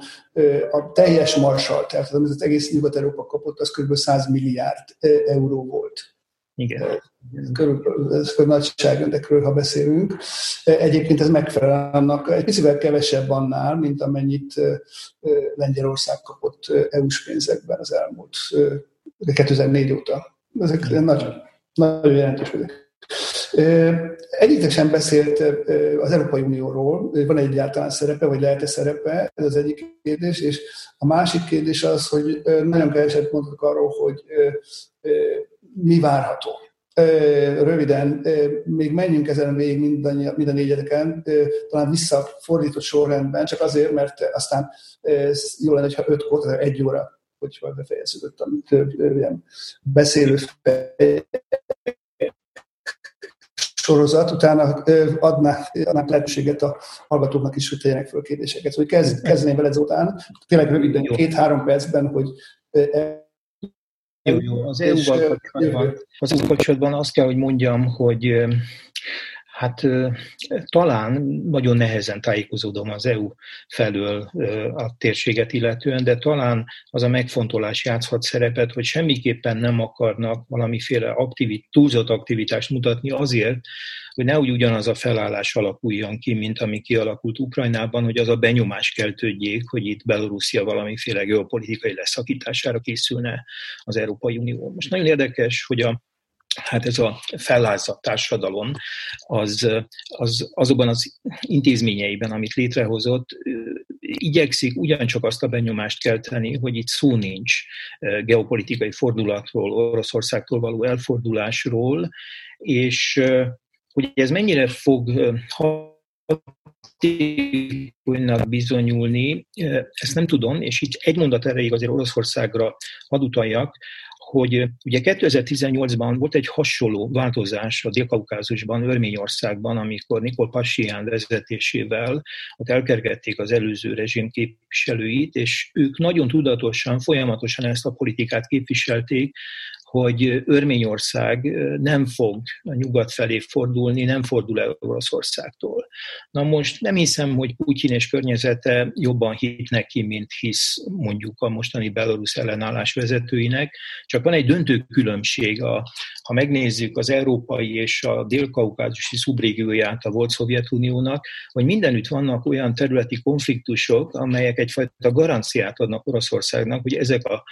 a teljes marsal, tehát az egész Nyugat-Európa kapott, az kb. 100 milliárd euró volt. Igen. Körülbelül, ez a nagyságrendekről, ha beszélünk. Egyébként ez megfelel annak, egy picivel kevesebb annál, mint amennyit Lengyelország kapott EU-s pénzekben az elmúlt 2004 óta. Ezek nagy nagyon jelentős ezek. Egyitek sem beszélt az Európai Unióról, van egy egyáltalán szerepe, vagy lehet-e szerepe, ez az egyik kérdés, és a másik kérdés az, hogy nagyon keveset mondtak arról, hogy mi várható. Röviden, még menjünk ezen végig mind a négyedeken, talán visszafordított sorrendben, csak azért, mert aztán jó lenne, ha ötkor, egy óra hogyha befejeződött, amit ilyen beszélő sorozat, utána adnák, adnák lehetőséget a hallgatóknak is, hogy tegyenek föl kérdéseket. Szóval kezd, kezdeném veled Zoltán, tényleg röviden, két-három percben, hogy jó, jó. Az EU-val kapcsolatban, az kapcsolatban azt kell, hogy mondjam, hogy Hát talán nagyon nehezen tájékozódom az EU felől a térséget illetően, de talán az a megfontolás játszhat szerepet, hogy semmiképpen nem akarnak valamiféle aktivit, túlzott aktivitást mutatni azért, hogy ne úgy ugyanaz a felállás alakuljon ki, mint ami kialakult Ukrajnában, hogy az a benyomás keltődjék, hogy itt Belorusszia valamiféle geopolitikai leszakítására készülne az Európai Unió. Most nagyon érdekes, hogy a hát ez a fellázadt társadalom az, az azokban az intézményeiben, amit létrehozott, igyekszik ugyancsak azt a benyomást kelteni, hogy itt szó nincs geopolitikai fordulatról, Oroszországtól való elfordulásról, és hogy ez mennyire fog hatékonynak bizonyulni, ezt nem tudom, és így egy mondat erejéig azért Oroszországra hadd utaljak, hogy ugye 2018-ban volt egy hasonló változás a Dél-Kaukázusban, Örményországban, amikor Nikol Pasián vezetésével ott elkergették az előző rezsim képviselőit, és ők nagyon tudatosan, folyamatosan ezt a politikát képviselték, hogy Örményország nem fog a nyugat felé fordulni, nem fordul el Oroszországtól. Na most nem hiszem, hogy Putyin és környezete jobban hit neki, mint hisz mondjuk a mostani Belarus ellenállás vezetőinek, csak van egy döntő különbség, a, ha megnézzük az európai és a dél-kaukázusi szubrégióját a volt Szovjetuniónak, hogy mindenütt vannak olyan területi konfliktusok, amelyek egyfajta garanciát adnak Oroszországnak, hogy ezek a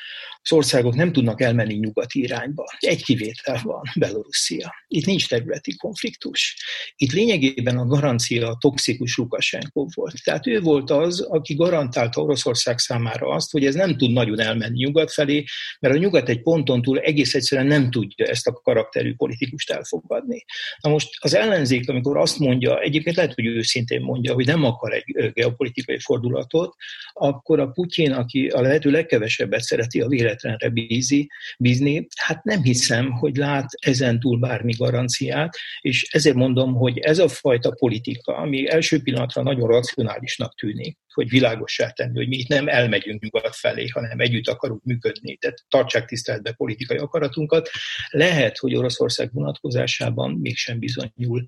az országok nem tudnak elmenni nyugati irányba. Egy kivétel van, Belorusszia. Itt nincs területi konfliktus. Itt lényegében a garancia a toxikus Lukashenko volt. Tehát ő volt az, aki garantálta Oroszország számára azt, hogy ez nem tud nagyon elmenni nyugat felé, mert a nyugat egy ponton túl egész egyszerűen nem tudja ezt a karakterű politikust elfogadni. Na most az ellenzék, amikor azt mondja, egyébként lehet, hogy őszintén mondja, hogy nem akar egy geopolitikai fordulatot, akkor a Putyin, aki a lehető legkevesebbet szereti a véletlenre bízi, bízni, hát nem hiszem, hogy lát ezen túl bármi garanciát, és ezért mondom, hogy ez a fajta politika, ami első pillanatra nagyon racionálisnak tűnik, hogy világossá tenni, hogy mi itt nem elmegyünk nyugat felé, hanem együtt akarunk működni, tehát tartsák tiszteletbe politikai akaratunkat, lehet, hogy Oroszország vonatkozásában mégsem bizonyul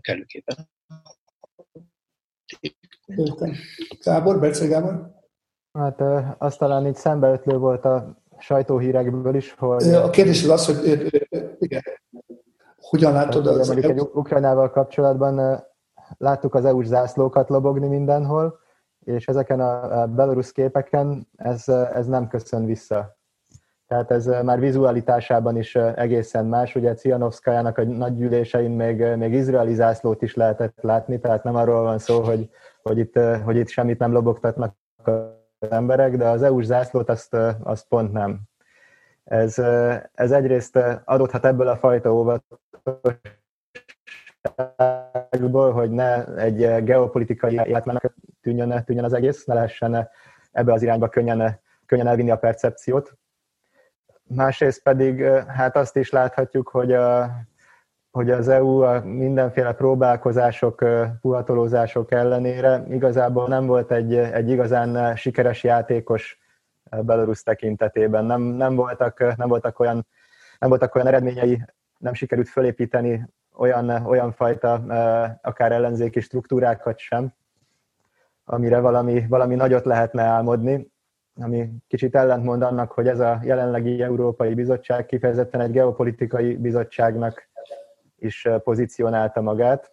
kellőképpen. Gábor, Berce Gábor? Hát azt talán így szembeötlő volt a sajtóhírekből is, hogy... A kérdés az az, hogy igen, hogyan látod az... Mondjuk egy Ukrajnával kapcsolatban láttuk az EU-s zászlókat lobogni mindenhol, és ezeken a belorusz képeken ez, ez nem köszön vissza. Tehát ez már vizualitásában is egészen más. Ugye Cianovszkájának a nagy gyűlésein még, még izraeli zászlót is lehetett látni, tehát nem arról van szó, hogy, hogy, itt, hogy itt semmit nem lobogtatnak az emberek, de az EU-s zászlót azt, azt pont nem. Ez, ez egyrészt adódhat ebből a fajta óvatosságból, hogy ne egy geopolitikai életmenek tűnjön, tűnjön az egész, ne lehessen ebbe az irányba könnyen, könnyen elvinni a percepciót. Másrészt pedig hát azt is láthatjuk, hogy, a, hogy az EU a mindenféle próbálkozások, puhatolózások ellenére igazából nem volt egy, egy igazán sikeres játékos Belarus tekintetében. Nem, nem, voltak, nem, voltak olyan, nem voltak olyan eredményei, nem sikerült fölépíteni olyan, olyan fajta akár ellenzéki struktúrákat sem, amire valami, valami nagyot lehetne álmodni, ami kicsit ellentmond annak, hogy ez a jelenlegi Európai Bizottság kifejezetten egy geopolitikai bizottságnak is pozícionálta magát.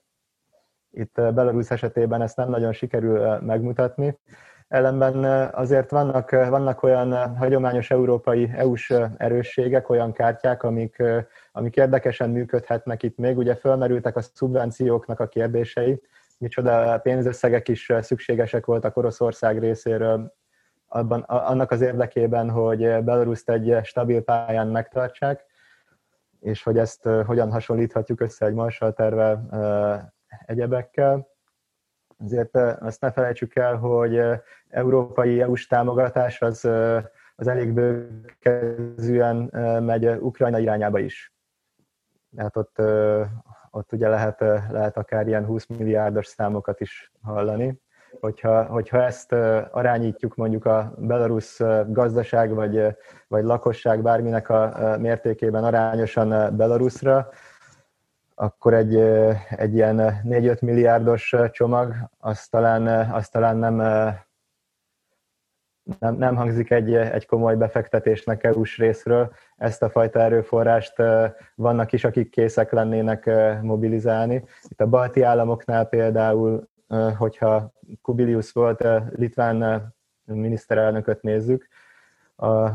Itt Belarus esetében ezt nem nagyon sikerül megmutatni. Ellenben azért vannak, vannak olyan hagyományos európai EU-s erősségek, olyan kártyák, amik, amik érdekesen működhetnek itt még. Ugye fölmerültek a szubvencióknak a kérdései, micsoda pénzösszegek is szükségesek voltak Oroszország részéről abban, annak az érdekében, hogy Belaruszt egy stabil pályán megtartsák, és hogy ezt hogyan hasonlíthatjuk össze egy Marshall terve egyebekkel. Azért azt ne felejtsük el, hogy európai EU-s támogatás az, az elég bőkezűen megy Ukrajna irányába is. Tehát ott, ott ugye lehet, lehet akár ilyen 20 milliárdos számokat is hallani. Hogyha, hogyha ezt arányítjuk mondjuk a belarusz gazdaság vagy, vagy lakosság bárminek a mértékében arányosan Belarusra, akkor egy, egy ilyen 4-5 milliárdos csomag, az talán, az talán nem, nem, nem hangzik egy, egy komoly befektetésnek EU-s részről. Ezt a fajta erőforrást vannak is, akik készek lennének mobilizálni. Itt a balti államoknál például, hogyha Kubilius volt, litván miniszterelnököt nézzük,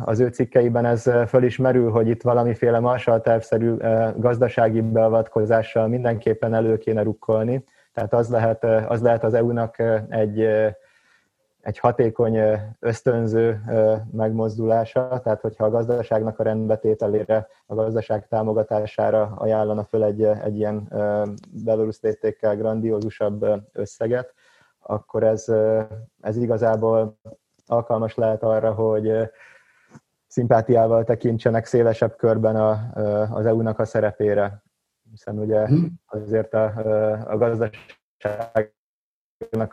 az ő cikkeiben ez föl is merül, hogy itt valamiféle Marshall-tervszerű gazdasági beavatkozással mindenképpen elő kéne rukkolni. Tehát az lehet az, lehet az EU-nak egy, egy hatékony ösztönző megmozdulása, tehát hogyha a gazdaságnak a rendbetételére, a gazdaság támogatására ajánlana föl egy, egy ilyen belorusz léptékkel grandiózusabb összeget, akkor ez, ez igazából alkalmas lehet arra, hogy szimpátiával tekintsenek szélesebb körben a, az EU-nak a szerepére. Hiszen ugye mhm. azért a, a gazdaságnak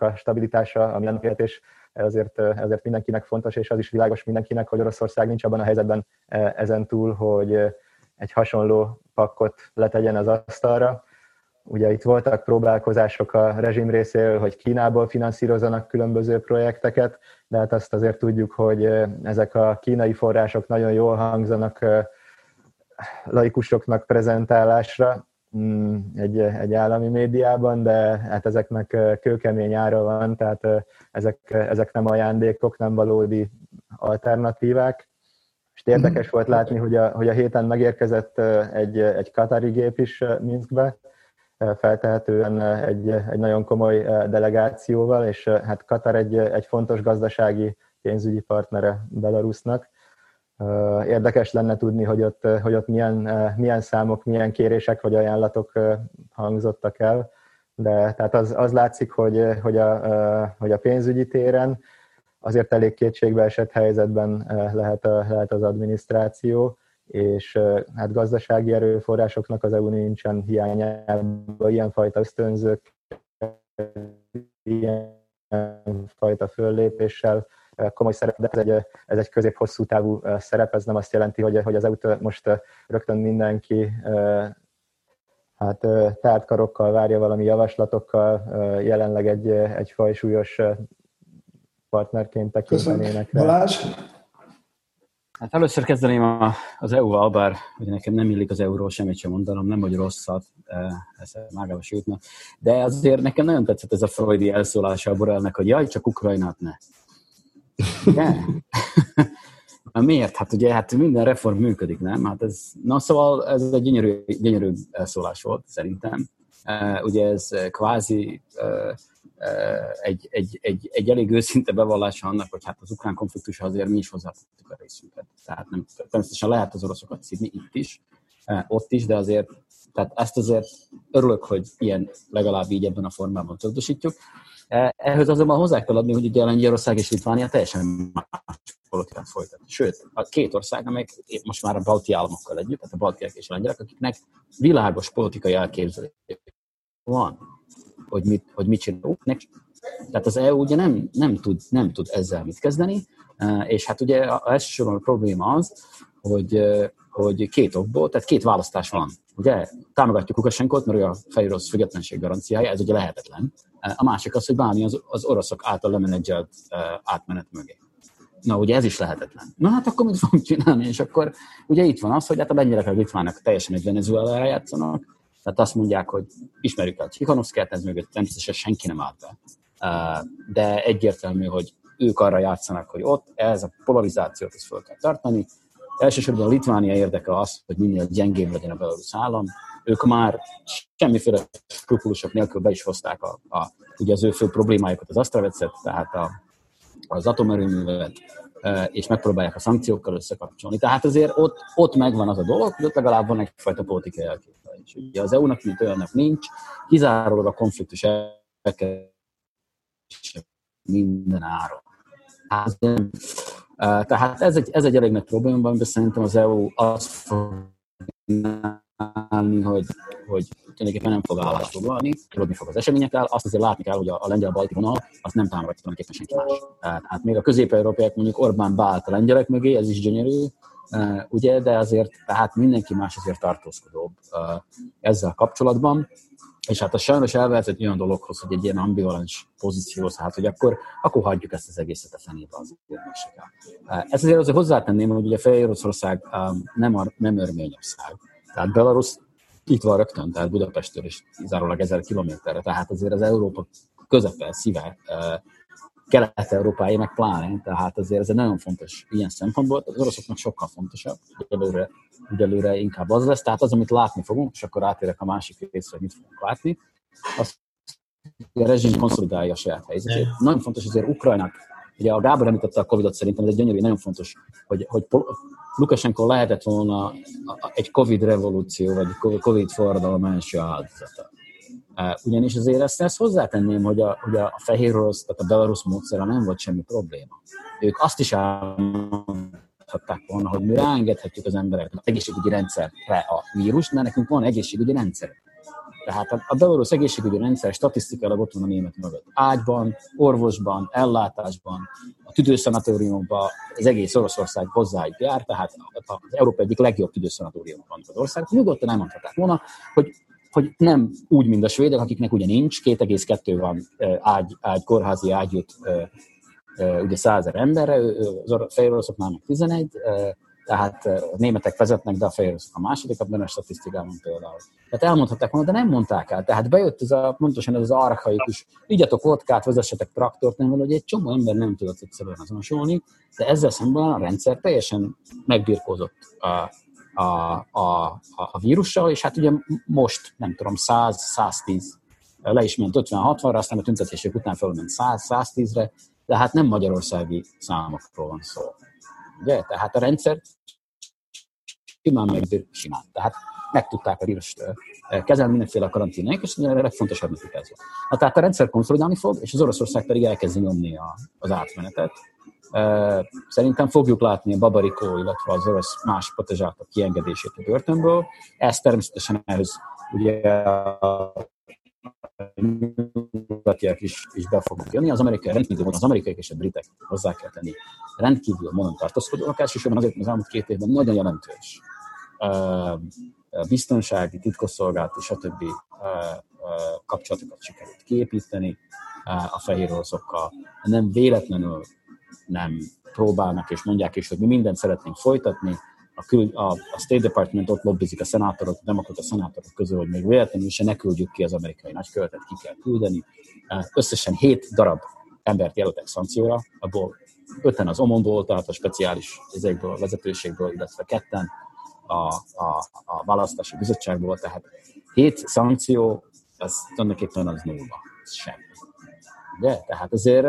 a stabilitása, a minden és ezért, ezért mindenkinek fontos, és az is világos mindenkinek, hogy Oroszország nincs abban a helyzetben ezen túl, hogy egy hasonló pakkot letegyen az asztalra. Ugye itt voltak próbálkozások a rezsim részéről, hogy Kínából finanszírozzanak különböző projekteket, de hát azt azért tudjuk, hogy ezek a kínai források nagyon jól hangzanak laikusoknak prezentálásra egy, egy állami médiában, de hát ezeknek kőkemény ára van, tehát ezek, ezek nem ajándékok, nem valódi alternatívák, És érdekes volt látni, hogy a, hogy a héten megérkezett egy, egy katari gép is Minskbe, feltehetően egy, egy nagyon komoly delegációval, és hát Katar egy, egy fontos gazdasági pénzügyi partnere Belarusnak. Érdekes lenne tudni, hogy ott, hogy ott milyen, milyen számok, milyen kérések vagy ajánlatok hangzottak el, de tehát az, az látszik, hogy, hogy, a, hogy a pénzügyi téren azért elég kétségbe esett helyzetben lehet, a, lehet az adminisztráció, és hát gazdasági erőforrásoknak az EU nincsen hiányában ilyenfajta ösztönzők, ilyenfajta föllépéssel komoly szerep, de ez egy, ez egy közép-hosszú távú szerep, ez nem azt jelenti, hogy, hogy az EU-t most rögtön mindenki hát tártkarokkal várja valami javaslatokkal, jelenleg egy, egy fajsúlyos partnerként tekintenének. Balázs? Hát először kezdeném a, az EU-val, bár ugye nekem nem illik az euróról semmit sem mondanom, nem vagy rosszat, ez mágába jutna. De azért nekem nagyon tetszett ez a freudi elszólása a Borelnek, hogy jaj, csak Ukrajnát ne. Ugye? Miért? Hát ugye hát minden reform működik, nem? Hát ez, na szóval ez egy gyönyörű, gyönyörű elszólás volt, szerintem. Uh, ugye ez kvázi uh, egy, egy, egy, egy elég őszinte bevallása annak, hogy hát az ukrán konfliktus azért mi is hozzátettük a részünket. Tehát nem, természetesen lehet az oroszokat szívni itt is, ott is, de azért tehát ezt azért örülök, hogy ilyen legalább így ebben a formában tudatosítjuk. Ehhez azonban hozzá kell adni, hogy ugye Lengyelország és Litvánia teljesen más politikát folytat. Sőt, a két ország, amelyek most már a balti államokkal együtt, tehát a baltiak és a lengyelek, akiknek világos politikai elképzelés van hogy mit, hogy mit csinálunk. Tehát az EU ugye nem, nem, tud, nem tud ezzel mit kezdeni, és hát ugye elsősorban a probléma az, hogy, hogy két okból, tehát két választás van. Ugye támogatjuk Lukasenkot, mert ő a fehér orosz függetlenség garanciája, ez ugye lehetetlen. A másik az, hogy bánni az, az oroszok által lemenedzselt átmenet mögé. Na, ugye ez is lehetetlen. Na hát akkor mit fogunk csinálni? És akkor ugye itt van az, hogy hát a lengyelek litvánok teljesen egy Venezuela játszanak, tehát azt mondják, hogy ismerjük el Csihanovszkát, ez mögött természetesen senki nem állt be. De egyértelmű, hogy ők arra játszanak, hogy ott ez a polarizációt is fel kell tartani. Elsősorban a Litvánia érdeke az, hogy minél gyengébb legyen a belarusz állam. Ők már semmiféle skrupulusok nélkül be is hozták a, a, ugye az ő fő problémájukat, az Astravecet, tehát a, az atomerőművet, és megpróbálják a szankciókkal összekapcsolni. Tehát azért ott, ott megvan az a dolog, hogy ott legalább van egyfajta politikai elképzelés. Ugye az EU-nak, mint olyannak nincs, kizárólag a konfliktus minden áron. Hát, tehát ez egy, ez egy elég nagy probléma, de szerintem az EU azt fog hogy, hogy tulajdonképpen nem fog állást foglalni, tudni fog az eseményekkel, azt azért látni kell, hogy a, a lengyel-balti vonal azt nem támogatja tulajdonképpen senki más. Tehát hát még a közép-európaiak mondjuk Orbán beállt a lengyelek mögé, ez is gyönyörű, ugye, de azért tehát mindenki más azért tartózkodóbb ezzel kapcsolatban. És hát a sajnos elvehetett olyan dologhoz, hogy egy ilyen ambivalens pozícióhoz, hát hogy akkor, akkor hagyjuk ezt az egészet a fenébe az érdesekkel. Ez azért azért hozzátenném, hogy ugye Fehér Oroszország um, nem, a, nem Örményország. Tehát Belarus itt van rögtön, tehát Budapestről is zárólag ezer kilométerre, tehát azért az Európa közepe, szíve, Kelet-Európáé meg pláne, tehát azért ez egy nagyon fontos ilyen szempontból, az oroszoknak sokkal fontosabb, egyelőre, egyelőre inkább az lesz, tehát az, amit látni fogunk, és akkor átérek a másik részre, hogy mit fogunk látni, az a rezsim konszolidálja a saját helyzetét. Nagyon fontos azért Ukrajnak, ugye a Gábor említette a Covid-ot, szerintem ez egy gyönyörű, nagyon fontos, hogy, hogy Lukashenko lehetett volna egy Covid revolúció, vagy Covid forradalom első áldozata. Ugyanis azért ezt, ezt hozzátenném, hogy a, hogy a fehér orosz, tehát a belarusz módszere nem volt semmi probléma. Ők azt is elmondhatták volna, hogy mi ráengedhetjük az embereknek az egészségügyi rendszerre a vírust, mert nekünk van egészségügyi rendszer. Tehát a, a belorusz egészségügyi rendszer statisztikailag ott van a német mögött. Ágyban, orvosban, ellátásban, a tüdőszanatóriumban az egész Oroszország hozzájuk jár, tehát az Európa egyik legjobb tüdőszanatórium van az ország. Nyugodtan elmondhatják volna, hogy hogy nem úgy, mint a svédek, akiknek ugye nincs, 2,2 van ágy, ágy, kórházi ágyút ugye százer emberre, az fehér oroszoknál meg 11, tehát a németek vezetnek, de a fehéroroszok a második, a statisztikában például. Tehát elmondhatták volna, de nem mondták el. Tehát bejött ez a, pontosan ez az archaikus, igyatok vodkát, vezessetek traktort, nem hogy egy csomó ember nem tudott egyszerűen azonosulni, de ezzel szemben a rendszer teljesen megbirkózott a, a, a, a vírussal, és hát ugye most, nem tudom, 100-110 le is ment 50-60-ra, aztán a tüntetések után felment 100-110-re, de hát nem magyarországi számokról van szó. Ugye? Tehát a rendszer simán meg simán. Tehát meg tudták a vírust kezelni mindenféle karanténnek, és a legfontosabb nekik ez van. Na, tehát a rendszer konszolidálni fog, és az Oroszország pedig elkezdi nyomni a, az átmenetet. Szerintem fogjuk látni a Babarikó, illetve az orosz más patezsátok kiengedését a börtönből. Ez természetesen ehhez ugye a nyugatiak is, is be fognak jönni. Az amerikai rendkívül az amerikai és a britek hozzá kell tenni rendkívül módon tartózkodóak, elsősorban azért, az elmúlt két évben nagyon jelentős biztonsági, titkosszolgálati, stb. kapcsolatokat sikerült kiépíteni a fehér oroszokkal. Nem véletlenül nem próbálnak és mondják is, hogy mi mindent szeretnénk folytatni, a, kül, a, a State Department ott lobbizik a szenátorok, a demokrata szenátorok közül, hogy még véletlenül se ne küldjük ki az amerikai nagykövetet, ki kell küldeni. Összesen hét darab embert jelöltek szankcióra, abból öten az Omonból, tehát a speciális ezekből, a vezetőségből, illetve ketten a, a, a választási bizottságból, tehát hét szankció, az tulajdonképpen az nulla, semmi. Ugye? Tehát azért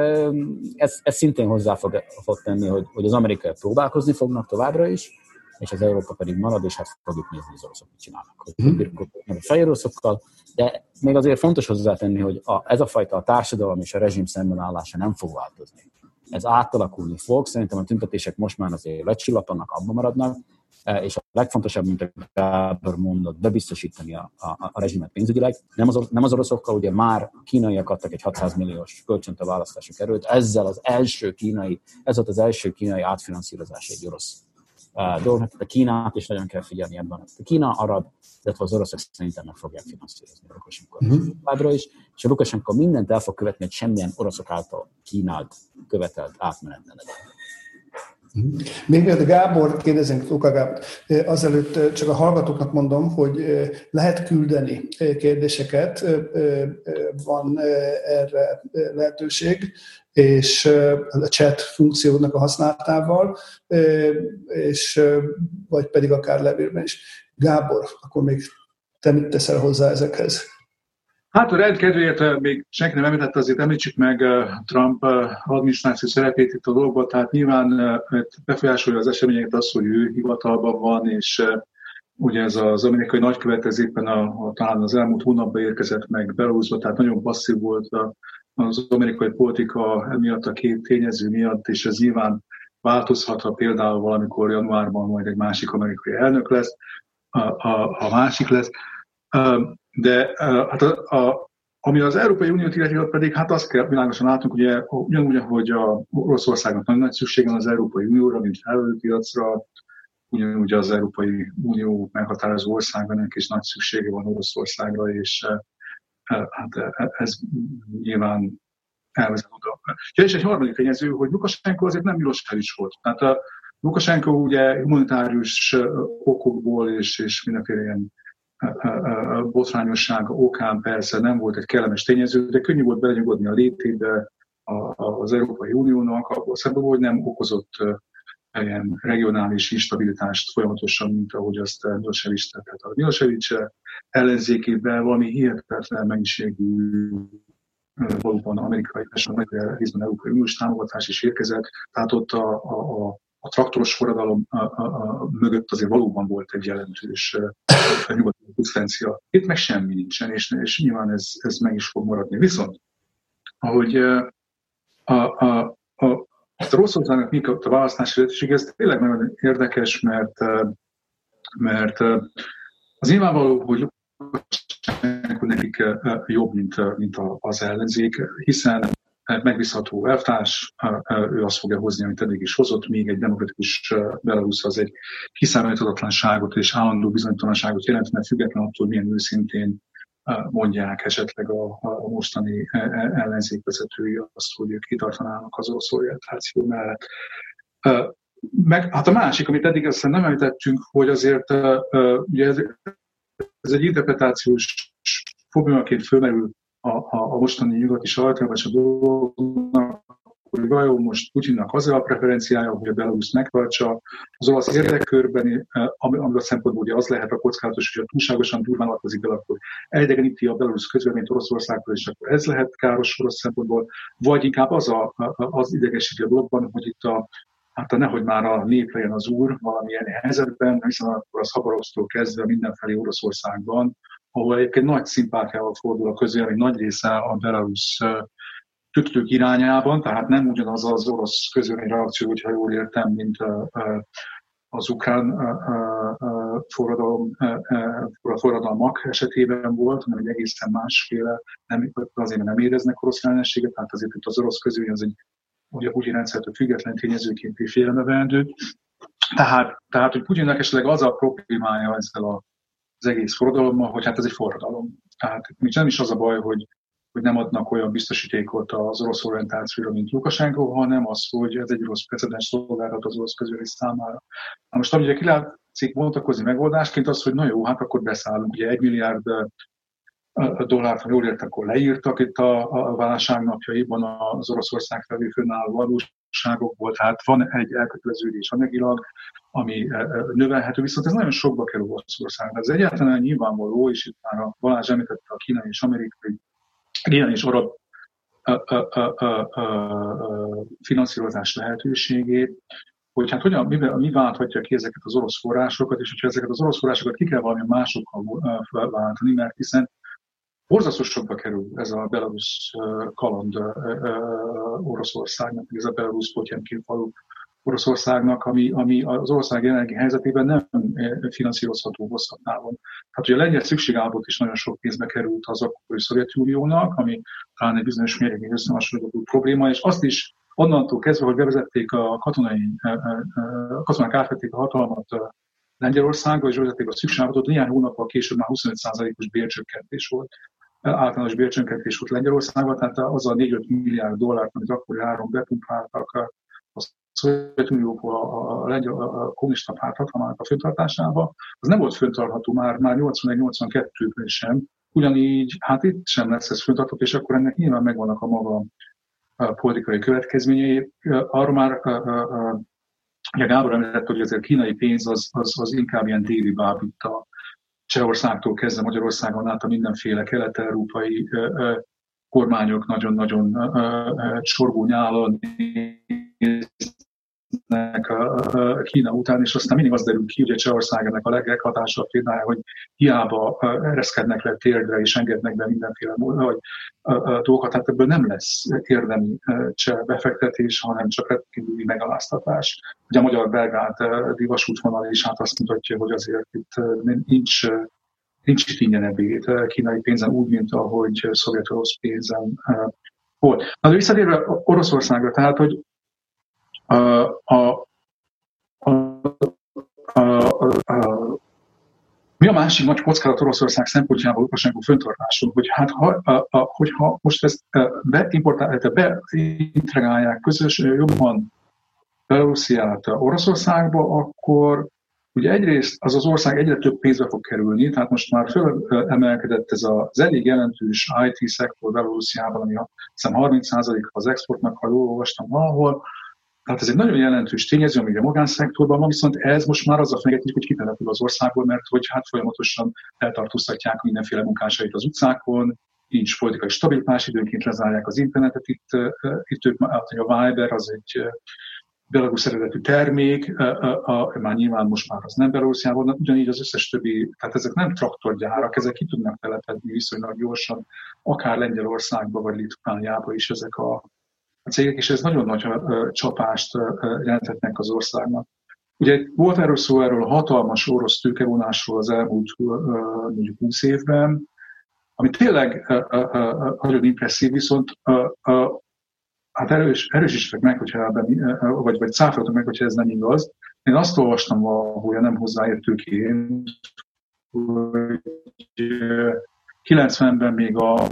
ez, ez szintén hozzá fog, fog tenni, hogy, hogy az amerikai próbálkozni fognak továbbra is, és az Európa pedig marad, és hát fogjuk nézni, az oroszok mit csinálnak. Hogy mm. a fehér oroszokkal, de még azért fontos hozzátenni, hogy a, ez a fajta a társadalom és a rezsim szembenállása nem fog változni. Ez átalakulni fog, szerintem a tüntetések most már azért lecsillapannak, abban maradnak, és a legfontosabb, mint a Gábor mondott, bebiztosítani a, a, a rezsimet pénzügyileg. Nem az, nem az oroszokkal, ugye már kínaiak adtak egy 600 milliós kölcsönt a választások erőt, ezzel az első kínai, ez volt az első kínai átfinanszírozás egy orosz dolgoknak, a Kínát is nagyon kell figyelni ebben. A Kína, arab, illetve az oroszok szerintem meg fogják finanszírozni a Lukashenko uh-huh. is, és a Lukashenko mindent el fog követni, hogy semmilyen oroszok által kínált, követelt átmenet ne legyen. Mhm. Még mielőtt Gábor, kérdezünk Luka Gábor, azelőtt csak a hallgatóknak mondom, hogy lehet küldeni kérdéseket, van erre lehetőség, és a chat funkciónak a használatával, és vagy pedig akár levélben is. Gábor, akkor még te mit teszel hozzá ezekhez? Hát a rendkedvéért még senki nem említette, azért említsük meg Trump adminisztráció szerepét itt a dolgokban, tehát nyilván befolyásolja az eseményeket az, hogy ő hivatalban van, és ugye ez az amerikai nagykövet ez éppen a, a, talán az elmúlt hónapban érkezett meg Belarusba, tehát nagyon passzív volt az amerikai politika emiatt a két tényező miatt, és ez nyilván változhat, ha például valamikor januárban majd egy másik amerikai elnök lesz, a, a, a másik lesz. De hát a, a, ami az Európai Uniót illeti, pedig hát azt kell világosan látunk, ugye ugyanúgy, ahogy a Oroszországnak nagyon nagy szüksége van az Európai Unióra, mint felvőpiacra, ugyanúgy az Európai Unió meghatározó országának is nagy szüksége van Oroszországra, és hát ez nyilván elvezet oda. Ja, és egy harmadik tényező, hogy Lukashenko azért nem Milosevic volt. Tehát a Lukashenko ugye humanitárius okokból és, és mindenféle ilyen botrányosság okán persze nem volt egy kellemes tényező, de könnyű volt belenyugodni a létébe az Európai Uniónak, abból szempontból, hogy nem okozott ilyen regionális instabilitást folyamatosan, mint ahogy azt Milosevic tett. Tehát a Milosevic ellenzékében valami hihetetlen mennyiségű valóban amerikai és a részben Európai Uniós támogatás is érkezett, tehát ott a, a, a a traktoros forradalom a, a, a, mögött azért valóban volt egy jelentős nyugati konzisztencia. Itt meg semmi nincsen, és, és nyilván ez, ez meg is fog maradni. Viszont, ahogy a, a, a, a a rossz hozzának mik a választási lehetőség, ez tényleg nagyon érdekes, mert, mert az nyilvánvaló, hogy nekik jobb, mint, mint az ellenzék, hiszen megbízható elvtárs, ő azt fogja hozni, amit eddig is hozott, míg egy demokratikus Belarus az egy kiszámíthatatlanságot és állandó bizonytalanságot jelent, mert független attól, milyen őszintén mondják esetleg a, a mostani e, e, ellenzékvezetői azt, hogy ők kitartanának az orosz orientáció mellett. meg hát a másik, amit eddig aztán nem említettünk, hogy azért ugye ez, ez egy interpretációs problémaként fölmerül a, a, a mostani nyugati sajtóban, és a dolgoknak, hogy vajon most Putyinnak az a preferenciája, hogy a Belarus megtartsa az olasz érdekkörben, ami a szempontból ugye az lehet a kockázatos, hogy ha túlságosan durván avatkozik bele, akkor elidegeníti a Belarus közvéleményt Oroszországtól, és akkor ez lehet káros orosz szempontból, vagy inkább az, a, az idegesíti a blogban, hogy itt a hát nehogy már a nép legyen az úr valamilyen helyzetben, hiszen akkor az Habarovsztól kezdve mindenfelé Oroszországban, ahol egyébként nagy szimpátiával fordul a közvélemény nagy része a Belarus tüktők irányában, tehát nem ugyanaz az orosz közvélemény reakció, hogyha jól értem, mint az ukrán forradalom, forradalmak esetében volt, hanem egy egészen másféle, nem, azért nem éreznek orosz ellenséget, tehát azért itt az orosz közvélemény az egy ugye Putyin rendszertől független tényezőként félrenevelendő. Tehát, tehát, hogy Putyinnak esetleg az a problémája ezzel a, az egész forradalommal, hogy hát ez egy forradalom. Tehát nem is az a baj, hogy, hogy nem adnak olyan biztosítékot az orosz orientációra, mint Lukasenko, hanem az, hogy ez egy rossz precedens szolgáltat az orosz közülés számára. Na most, ugye kilátszik bontakozni megoldásként az, hogy na jó, hát akkor beszállunk. Ugye egy milliárd dollárt, ha jól értek, akkor leírtak itt a, a válság napjaiban az Oroszország felé fönnálló valóságok volt, hát van egy elköteleződés anyagilag, ami e, e, növelhető, viszont ez nagyon sokba kerül Oroszország. Ez egyáltalán nyilvánvaló, és itt már a Balázs említette a kínai és amerikai, kínai és arab finanszírozás lehetőségét, hogy hát hogyan, mivel, mi válthatja ki ezeket az orosz forrásokat, és hogyha ezeket az orosz forrásokat ki kell valami másokkal váltani, mert hiszen borzasztó sokba kerül ez a Belarus kaland Oroszországnak, ez a Belarus Potyemkin falu Oroszországnak, ami, ami az ország jelenlegi helyzetében nem finanszírozható hosszabb távon. Hát ugye a lengyel szükségállapot is nagyon sok pénzbe került az akkori Szovjetuniónak, ami talán egy bizonyos mértékig összehasonlítható probléma, és azt is onnantól kezdve, hogy bevezették a katonai, a katonák átvették a hatalmat Lengyelországba, és vezették a szükségállapotot, néhány hónappal később már 25%-os bércsökkentés volt általános bércsönketés volt Lengyelországban, tehát az a 4-5 milliárd dollárt, amit akkor áron bepumpáltak a Szovjetunióból a, a, lengyel, a kommunista párt hatalmának a föntartásába, az nem volt föntartható már, már 81-82-ben sem. Ugyanígy, hát itt sem lesz ez föntartható, és akkor ennek nyilván megvannak a maga a politikai következményei. Arra már a Gábor említett, hogy azért kínai pénz az, az, az inkább ilyen déli bábita Csehországtól kezdve Magyarországon át a mindenféle kelet-európai kormányok nagyon-nagyon sorgó nyálon a Kína után, és aztán mindig az derül ki, hogy Csehország ennek a leghatásabb példája, hogy hiába ereszkednek le térdre és engednek be mindenféle vagy, dolgokat, tehát ebből nem lesz érdemi cseh befektetés, hanem csak rendkívüli megaláztatás. Ugye a magyar-belgát divasútvonal is hát azt mutatja, hogy azért itt nincs nincs itt ingyen ebéd kínai pénzen, úgy, mint ahogy szovjet-orosz pénzen volt. Na, de visszatérve Oroszországra, tehát, hogy a, a, a, a, a, mi a másik nagy kockázat Oroszország szempontjából Lukasenko föntartáson, hogy hát ha, a, a, hogyha most ezt beimportálják, beintegrálják közös jobban Belarusziát Oroszországba, akkor ugye egyrészt az az ország egyre több pénzbe fog kerülni, tehát most már fölemelkedett ez az elég jelentős IT-szektor Belarusziában, ami hiszem 30% az exportnak, ha jól olvastam valahol, tehát ez egy nagyon jelentős tényező, ami a magánszektorban van, viszont ez most már az a fenyegetés, hogy kitelepül az országból, mert hogy hát folyamatosan eltartóztatják mindenféle munkásait az utcákon, nincs politikai stabilitás, időnként lezárják az internetet, itt, itt ők, hát, a Viber az egy belarusz eredetű termék, a, a, már nyilván most már az nem Belarusjában, ugyanígy az összes többi, tehát ezek nem traktorgyárak, ezek ki tudnak telepedni viszonylag gyorsan, akár Lengyelországba vagy Litvániába is ezek a a cégek, és ez nagyon nagy csapást jelenthetnek az országnak. Ugye volt erről szó, erről a hatalmas orosz tőkevonásról az elmúlt mondjuk 20 évben, ami tényleg nagyon impresszív, viszont hát erős, erősítsek meg, hogyha ebben, vagy, vagy cáfoltok meg, hogyha ez nem igaz. Én azt olvastam valahol, nem hozzáértőként, hogy 90-ben még a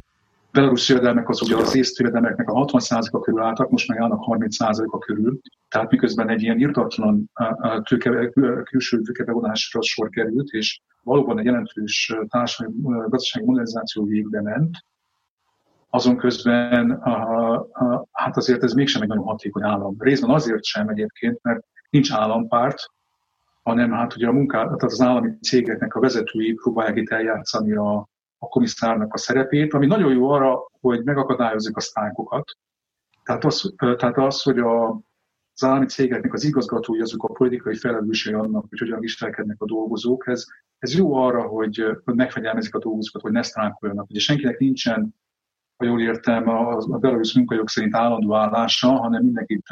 belarusz jövedelmek az ugye az észt jövedelmeknek a 60%-a körül álltak, most meg állnak 30%-a körül. Tehát miközben egy ilyen írtatlan tőke, külső tőkebevonásra sor került, és valóban egy jelentős társadalmi gazdasági modernizáció végbe ment, azon közben a, a, hát azért ez mégsem egy nagyon hatékony állam. Részben azért sem egyébként, mert nincs állampárt, hanem hát ugye a munkát, tehát az állami cégeknek a vezetői próbálják itt eljátszani a, a komisszárnak a szerepét, ami nagyon jó arra, hogy megakadályozzuk a sztrájkokat. Tehát az, tehát az hogy a, az állami cégeknek az igazgatói, azok a politikai felelősei annak, hogy hogyan viselkednek a dolgozók, ez, ez jó arra, hogy megfegyelmezik a dolgozókat, hogy ne sztrájkoljanak. Ugye senkinek nincsen ha jól értem, a, a belarusz munkajog szerint állandó állása, hanem mindenkit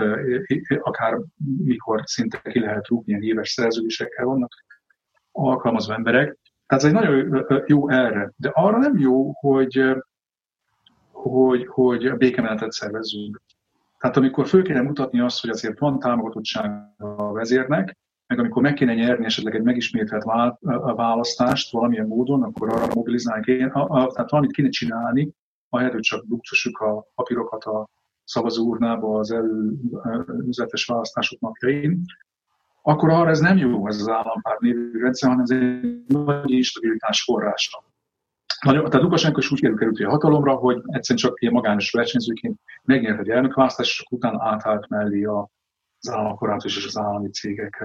akár mikor szinte ki lehet rúgni, ilyen éves szerződésekkel vannak alkalmazva emberek. Ez egy nagyon jó erre. De arra nem jó, hogy, hogy, hogy a békemenetet szervezzünk. Tehát amikor föl kéne mutatni azt, hogy azért van támogatottság a vezérnek, meg amikor meg kéne nyerni esetleg egy megismételt választást valamilyen módon, akkor arra mobilizálni kéne, tehát valamit kéne csinálni, ahelyett, hogy csak buktassuk a papírokat a szavazóurnába az előzetes választások napjain, akkor arra ez nem jó, ez az állampár névű rendszer, hanem ez egy nagy instabilitás forrása. Nagyon, tehát Lukasenko is úgy került a hatalomra, hogy egyszerűen csak ilyen magányos versenyzőként megnyert egy elnökválasztás, és utána átállt mellé a, az államapparátus és az állami cégek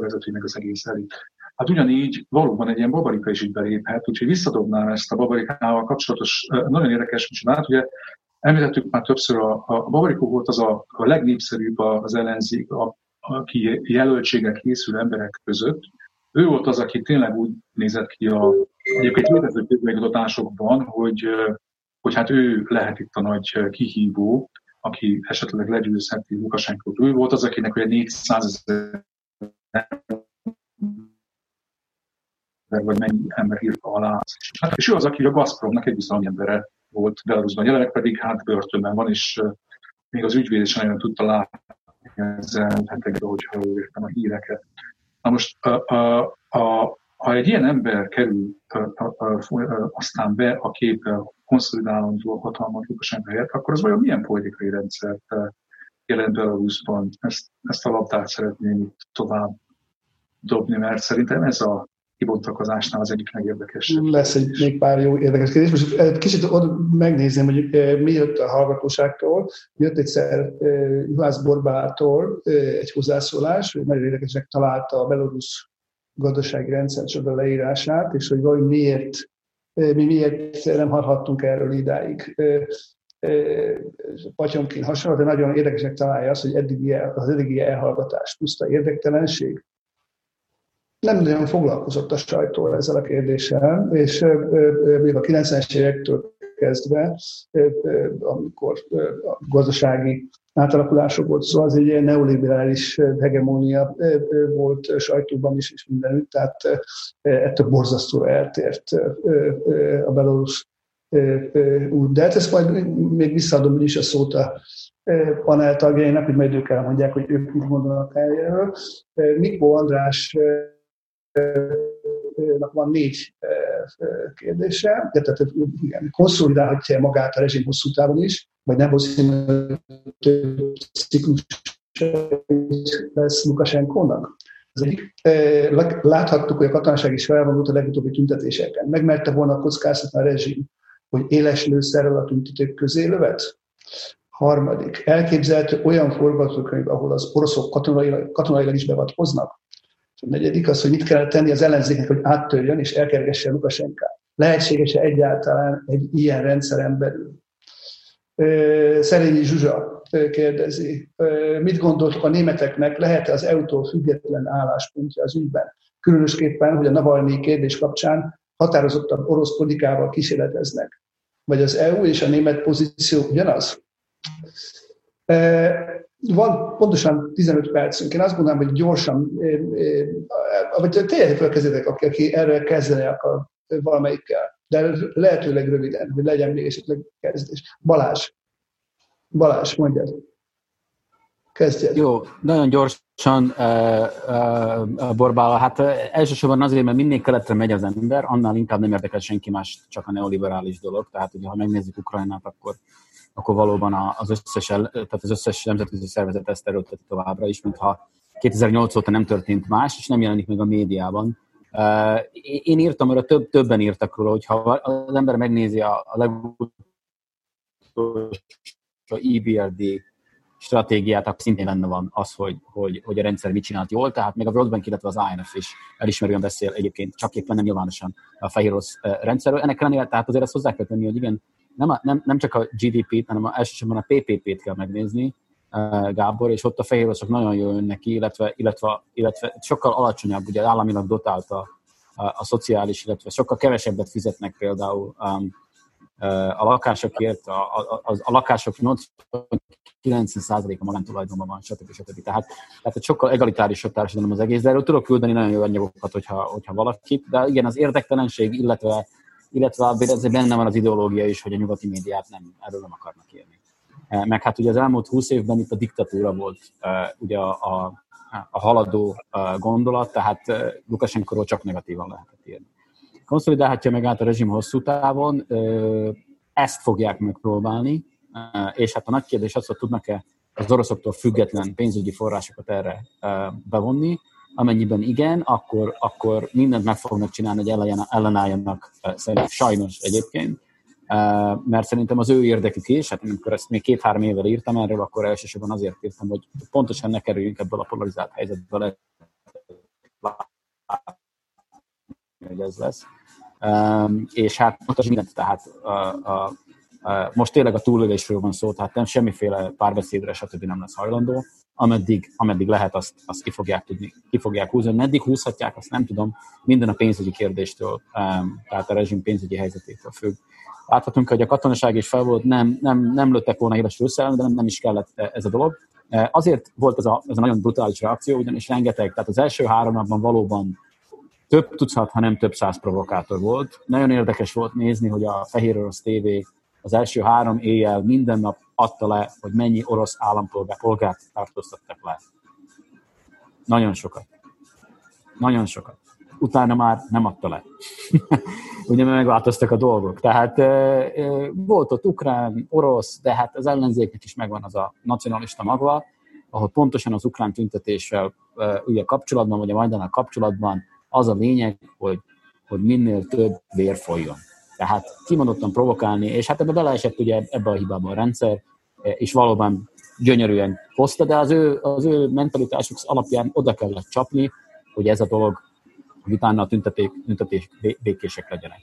vezetőinek az egész elit. Hát ugyanígy valóban egy ilyen babarika is így beléphet, úgyhogy visszadobnám ezt a babarikával kapcsolatos, nagyon érdekes micsoda. Ugye említettük már többször, a, a babarikó volt az a, a legnépszerűbb az ellenzék, a, aki jelöltséggel készül emberek között. Ő volt az, aki tényleg úgy nézett ki a egyébként létező közmegmutatásokban, hogy, hogy hát ő lehet itt a nagy kihívó, aki esetleg legyőzheti Lukasenkót. Ő volt az, akinek ugye 400 ezer vagy mennyi ember írta alá. És ő az, aki a Gazpromnak egy bizony embere volt Belarusban. Jelenleg pedig hát börtönben van, és még az ügyvéd is nagyon tudta látni ezzel hetekben, hogyha értem a híreket. Na most, a, a, a, ha egy ilyen ember kerül a, a, a, aztán be a képbe konszolidálandó hatalmat Lukasenko helyett, akkor az vajon milyen politikai rendszert jelent Belarusban? Ezt, ezt a labdát szeretném tovább dobni, mert szerintem ez a kibontakozásnál az egyik legérdekesebb. Lesz egy még pár jó érdekes kérdés. Most kicsit oda megnézném, hogy mi jött a hallgatóságtól. Jött egyszer Juhász Borbától egy hozzászólás, hogy nagyon érdekesnek találta a belorusz gazdasági rendszer csoda leírását, és hogy vagy miért, mi miért nem hallhattunk erről idáig. Patyomkin hasonló, de nagyon érdekesnek találja azt, hogy eddigi, az eddigi elhallgatás puszta érdektelenség, nem nagyon foglalkozott a sajtó ezzel a kérdéssel, és még a 90-es évektől kezdve, amikor a gazdasági átalakulások volt szó, az egy ilyen neoliberális hegemónia volt sajtóban is, és mindenütt, tehát ettől borzasztóra eltért a belorusz út. De hát ezt majd még visszaadom is a szót a panel tagjainak, hogy majd ők elmondják, hogy ők mit mondanak erről. Mikó András van négy kérdése, de tehát igen, konszolidálhatja magát a rezsim hosszú távon is, vagy nem hosszú ciklus lesz Lukasenkónak. Láthattuk, hogy a katonaság is felvonult a legutóbbi tüntetéseken. Megmerte volna kockáztatni a rezsim, hogy éles lőszerrel a tüntetők közé lövet? Harmadik. Elképzelhető olyan forgatókönyv, ahol az oroszok katonailag, katonailag is bevatkoznak, a negyedik az, hogy mit kell tenni az ellenzéknek, hogy áttörjön és elkergesse Lukasenkát. Lehetséges-e egyáltalán egy ilyen rendszeren belül? Szerényi Zsuzsa kérdezi, mit gondoltok a németeknek, lehet-e az EU-tól független álláspontja az ügyben? Különösképpen, hogy a Navalnyi kérdés kapcsán határozottabb orosz politikával kísérleteznek. Vagy az EU és a német pozíció ugyanaz? Van pontosan 15 percünk. Én azt gondolom, hogy gyorsan, vagy tényleg felkezdődek, aki, aki erre kezdeni akar valamelyikkel. De lehetőleg röviden, hogy legyen még esetleg kezdés. Balázs. Balázs, mondjad. Kezdjed. Jó, nagyon gyorsan, uh, uh, Borbála, hát uh, elsősorban azért, mert minél keletre megy az ember, annál inkább nem érdekel senki más, csak a neoliberális dolog. Tehát, ugye, ha megnézzük Ukrajnát, akkor, akkor valóban az összes, tehát az összes nemzetközi szervezet ezt erőlteti továbbra is, mintha 2008 óta nem történt más, és nem jelenik meg a médiában. Én írtam, mert több, többen írtak róla, hogy ha az ember megnézi a, a legutolsó EBRD stratégiát, akkor szintén benne van az, hogy, hogy, hogy a rendszer mit csinált jól, tehát még a World Bank, illetve az IMF is elismerően beszél egyébként, csak éppen nem nyilvánosan a fehér orosz rendszerről. Ennek ellenére, tehát azért ezt hozzá kell tenni, hogy igen, nem, a, nem, nem csak a GDP-t, hanem a, elsősorban a PPP-t kell megnézni, Gábor, és ott a fehér oroszok nagyon jól jönnek ki, illetve, illetve, illetve sokkal alacsonyabb, ugye államilag dotált a, a, a szociális, illetve sokkal kevesebbet fizetnek például um, a lakásokért, a, a, a, a lakások 90%-a magántulajdonban van, stb. stb. Tehát, tehát egy sokkal egalitárisabb társadalom az egész, de erről tudok küldeni nagyon jó anyagokat, hogyha, hogyha valakit, de igen, az érdektelenség, illetve, illetve ez benne van az ideológia is, hogy a nyugati médiát nem, erről nem akarnak írni. Meg hát ugye az elmúlt húsz évben itt a diktatúra volt ugye a, a, a haladó gondolat, tehát Lukashenkoról csak negatívan lehetett írni. Konszolidálhatja meg át a rezsim hosszú távon, ezt fogják megpróbálni, és hát a nagy kérdés az, hogy tudnak-e az oroszoktól független pénzügyi forrásokat erre bevonni. Amennyiben igen, akkor, akkor mindent meg fognak csinálni, hogy ellenálljanak, sajnos egyébként, mert szerintem az ő érdekük is, hát amikor ezt még két-három évvel írtam erről, akkor elsősorban azért írtam, hogy pontosan ne kerüljünk ebből a polarizált helyzetből, hogy ez lesz. És hát pontosan mindent, tehát a, a, most tényleg a túlélésről van szó, tehát nem semmiféle párbeszédre, stb. nem lesz hajlandó. Ameddig, ameddig lehet, azt, azt ki fogják tudni, ki fogják húzni. Meddig húzhatják, azt nem tudom. Minden a pénzügyi kérdéstől, tehát a rezsim pénzügyi helyzetétől függ. Láthatunk, hogy a katonaság is fel volt, nem, nem, nem lőttek volna híres összeállni, de nem, nem is kellett ez a dolog. Azért volt ez a, ez a nagyon brutális reakció, ugyanis rengeteg, tehát az első három napban valóban több tucat, ha nem több száz provokátor volt. Nagyon érdekes volt nézni, hogy a Fehér Orosz TV az első három éjjel minden nap adta le, hogy mennyi orosz állampolgárt tartóztattak le. Nagyon sokat. Nagyon sokat. Utána már nem adta le. Ugye megváltoztak a dolgok. Tehát volt ott ukrán, orosz, de hát az ellenzéknek is megvan az a nacionalista magva, ahol pontosan az ukrán tüntetéssel ugye kapcsolatban, vagy a Majdannal kapcsolatban az a lényeg, hogy, hogy minél több vér folyjon. Tehát kimondottan provokálni, és hát ebbe beleesett ugye ebbe a hibába a rendszer, és valóban gyönyörűen hozta, de az ő, az ő mentalitásuk alapján oda kellett csapni, hogy ez a dolog, utána a tüntetés, tüntetés békések legyenek.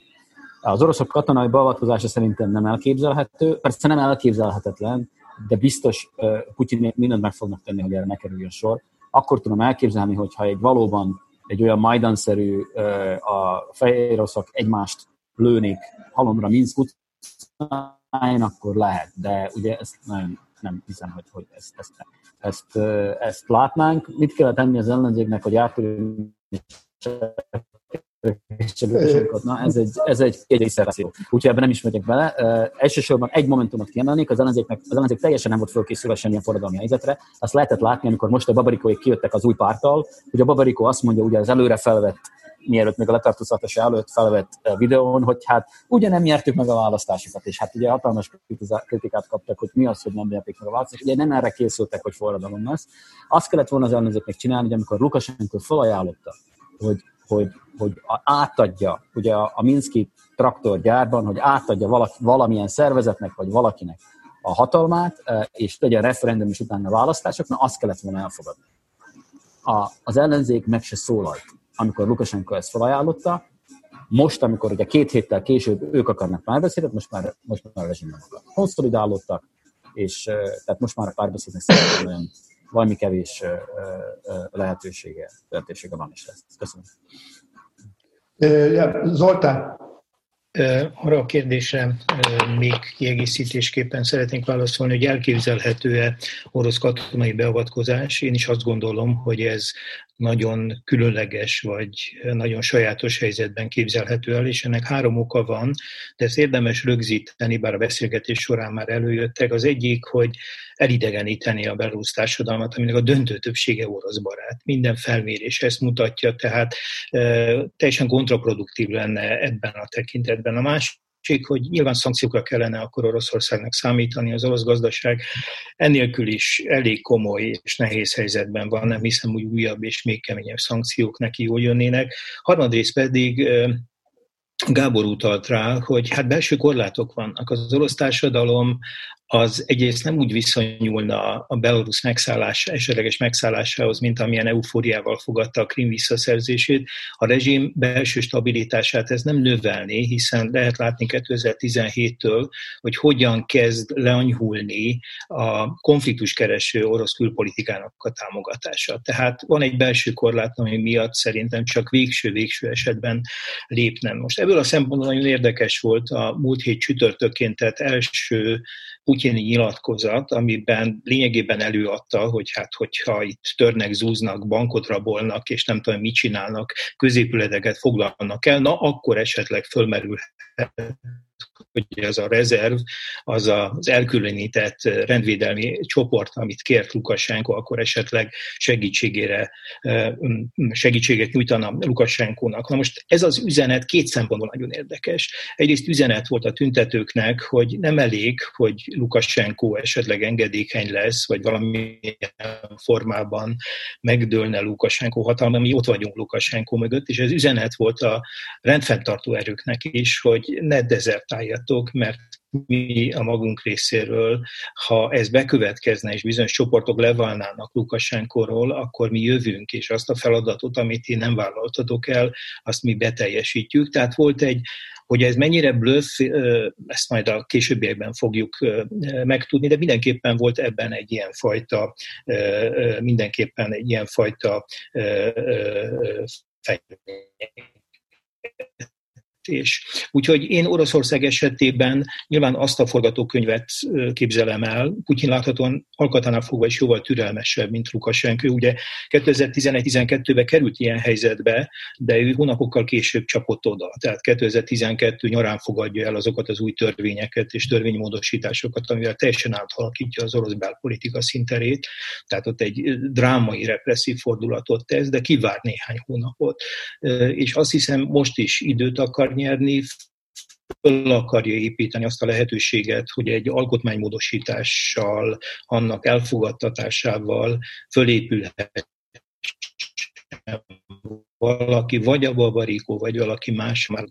Az oroszok katonai beavatkozása szerintem nem elképzelhető, persze nem elképzelhetetlen, de biztos Putyin mindent meg fognak tenni, hogy erre ne kerüljön sor. Akkor tudom elképzelni, hogyha egy valóban egy olyan majdanszerű a fehér egymást lőnék halomra Minsk utcáin, akkor lehet, de ugye ezt nagyon nem hiszem, hogy, hogy ezt, ezt, ezt, ezt látnánk. Mit kellett tenni az ellenzéknek, hogy átülni Na, ez egy, ez egy egyszerűség. Úgyhogy ebben nem is megyek bele. Uh, elsősorban egy momentumot kiemelnék, az ellenzéknek, az ellenzék teljesen nem volt fölkészülve semmilyen forradalmi helyzetre. Azt lehetett látni, amikor most a Babarikóik kijöttek az új párttal, hogy a Babarikó azt mondja, ugye az előre felvett mielőtt még a letartóztatása előtt felvett videón, hogy hát ugye nem nyertük meg a választásokat, és hát ugye hatalmas kritikát kaptak, hogy mi az, hogy nem nyerték meg a választásokat. Ugye nem erre készültek, hogy forradalom lesz. Azt kellett volna az ellenzéknek csinálni, hogy amikor Lukashenko felajánlotta, hogy hogy, hogy átadja ugye a, a Minszki traktorgyárban, hogy átadja valaki, valamilyen szervezetnek, vagy valakinek a hatalmát, e, és tegye referendum és utána választások, na azt kellett volna elfogadni. A, az ellenzék meg se szólalt, amikor Lukashenko ezt felajánlotta, most, amikor ugye két héttel később ők akarnak párbeszédet, most már, most már a rezsimben konszolidálódtak, és tehát most már a párbeszédnek szerintem valami kevés lehetősége, lehetősége van is lesz. Köszönöm. Zoltán. Arra a kérdésre még kiegészítésképpen szeretnénk válaszolni, hogy elképzelhető-e orosz katonai beavatkozás. Én is azt gondolom, hogy ez nagyon különleges vagy nagyon sajátos helyzetben képzelhető el, és ennek három oka van, de ezt érdemes rögzíteni, bár a beszélgetés során már előjöttek. Az egyik, hogy elidegeníteni a belorusz társadalmat, aminek a döntő többsége orosz barát. Minden felmérés ezt mutatja, tehát e, teljesen kontraproduktív lenne ebben a tekintetben. A másik hogy nyilván szankciókra kellene akkor Oroszországnak számítani, az orosz gazdaság ennélkül is elég komoly és nehéz helyzetben van, nem hiszem, hogy újabb és még keményebb szankciók neki jól jönnének. Harmadrészt pedig Gábor utalt rá, hogy hát belső korlátok vannak. Az orosz társadalom az egyrészt nem úgy viszonyulna a Belarus megszállása, esetleges megszállásához, mint amilyen eufóriával fogadta a Krim visszaszerzését. A rezsim belső stabilitását ez nem növelné, hiszen lehet látni 2017-től, hogy hogyan kezd leanyhulni a konfliktuskereső orosz külpolitikának a támogatása. Tehát van egy belső korlát, ami miatt szerintem csak végső-végső esetben lépnem. Most ebből a szempontból nagyon érdekes volt a múlt hét csütörtökként tett első putyini nyilatkozat, amiben lényegében előadta, hogy hát hogyha itt törnek, zúznak, bankot rabolnak, és nem tudom, mit csinálnak, középületeket foglalnak el, na akkor esetleg fölmerülhet hogy ez a rezerv, az az elkülönített rendvédelmi csoport, amit kért Lukasenko, akkor esetleg segítségére, segítséget nyújtana Lukasenkónak. Na most ez az üzenet két szempontból nagyon érdekes. Egyrészt üzenet volt a tüntetőknek, hogy nem elég, hogy Lukasenko esetleg engedékeny lesz, vagy valamilyen formában megdőlne Lukasenko hatalma, mi ott vagyunk Lukasenko mögött, és ez üzenet volt a rendfenntartó erőknek is, hogy ne dezertálja várjatok, mert mi a magunk részéről, ha ez bekövetkezne, és bizonyos csoportok leválnának Lukasenkorról, akkor mi jövünk, és azt a feladatot, amit én nem vállaltatok el, azt mi beteljesítjük. Tehát volt egy, hogy ez mennyire bluff, ezt majd a későbbiekben fogjuk megtudni, de mindenképpen volt ebben egy ilyen fajta, mindenképpen egy ilyen fajta és úgyhogy én Oroszország esetében nyilván azt a forgatókönyvet képzelem el, Putyin láthatóan alkatánál fogva is jóval türelmesebb, mint Lukasenko. Ugye 2011-12-ben került ilyen helyzetbe, de ő hónapokkal később csapott oda. Tehát 2012 nyarán fogadja el azokat az új törvényeket és törvénymódosításokat, amivel teljesen átalakítja az orosz belpolitika szinterét. Tehát ott egy drámai represszív fordulatot tesz, de kivár néhány hónapot. És azt hiszem most is időt akar nyerni, föl akarja építeni azt a lehetőséget, hogy egy alkotmánymódosítással, annak elfogadtatásával fölépülhet valaki vagy a Babarikó, vagy valaki más már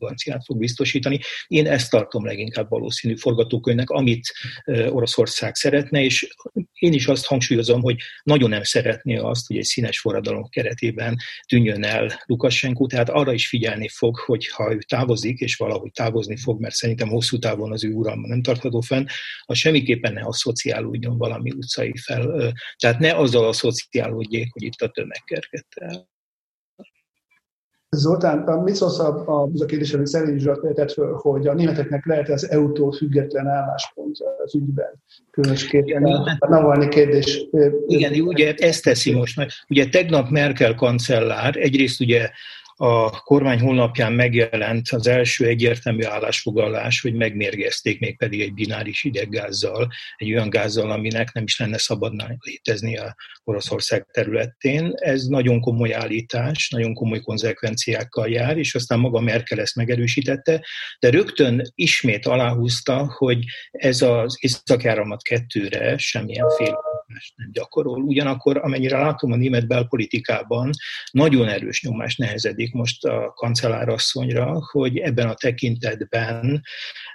fog biztosítani. Én ezt tartom leginkább valószínű forgatókönyvnek, amit Oroszország szeretne, és én is azt hangsúlyozom, hogy nagyon nem szeretné azt, hogy egy színes forradalom keretében tűnjön el Lukashenko, tehát arra is figyelni fog, hogy ha ő távozik, és valahogy távozni fog, mert szerintem hosszú távon az ő uralma nem tartható fenn, az semmiképpen ne asszociálódjon valami utcai fel. Tehát ne azzal asszociálódjék, hogy itt a tömeg kergette Zoltán, mit szólsz az a kérdés, amit Szerény tett föl, hogy a németeknek lehet az EU-tól független álláspont az ügyben, különösképpen a Navalnyi kérdés. Igen, ugye ezt teszi most. Ugye tegnap Merkel kancellár egyrészt ugye a kormány honlapján megjelent az első egyértelmű állásfoglalás, hogy megmérgezték még pedig egy bináris ideggázzal, egy olyan gázzal, aminek nem is lenne szabadna létezni a Oroszország területén. Ez nagyon komoly állítás, nagyon komoly konzekvenciákkal jár, és aztán maga Merkel ezt megerősítette, de rögtön ismét aláhúzta, hogy ez az északjáramat kettőre semmilyen fél nem gyakorol. Ugyanakkor, amennyire látom a német belpolitikában, nagyon erős nyomás nehezedik most a kancellárasszonyra, hogy ebben a tekintetben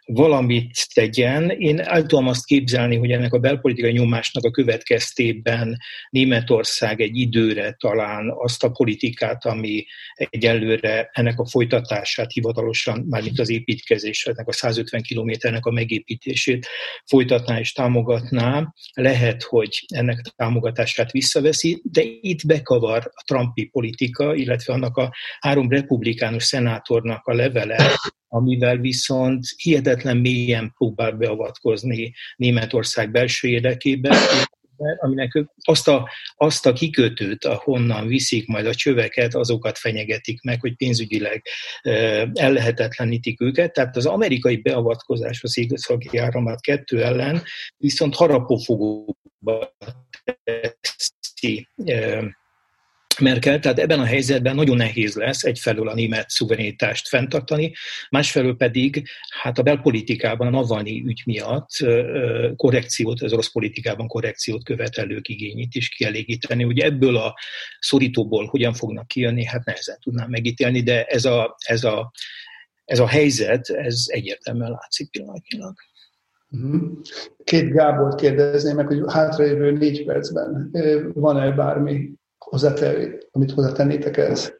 valamit tegyen. Én el tudom azt képzelni, hogy ennek a belpolitikai nyomásnak a következtében Németország egy időre talán azt a politikát, ami egyelőre ennek a folytatását hivatalosan, mármint az építkezés, ennek a 150 kilométernek a megépítését folytatná és támogatná. Lehet, hogy ennek a támogatását visszaveszi, de itt bekavar a Trumpi politika, illetve annak a három republikánus szenátornak a levele, amivel viszont hihetetlen mélyen próbál beavatkozni Németország belső érdekébe, aminek ők azt a, azt a kikötőt, ahonnan viszik majd a csöveket, azokat fenyegetik meg, hogy pénzügyileg ellehetetlenítik őket. Tehát az amerikai beavatkozás az északi áramlat kettő ellen viszont harapófogóba teszi Merkel, tehát ebben a helyzetben nagyon nehéz lesz egyfelől a német szuverenitást fenntartani, másfelől pedig hát a belpolitikában a Navalnyi ügy miatt korrekciót, az orosz politikában korrekciót követelők igényét is kielégíteni. Ugye ebből a szorítóból hogyan fognak kijönni, hát nehezen tudnám megítélni, de ez a, ez a, ez a helyzet, ez egyértelműen látszik pillanatnyilag. Mhm. Két Gábort kérdezném meg, hogy hátralévő négy percben van-e bármi hozzátenni, amit hozzátennétek ez?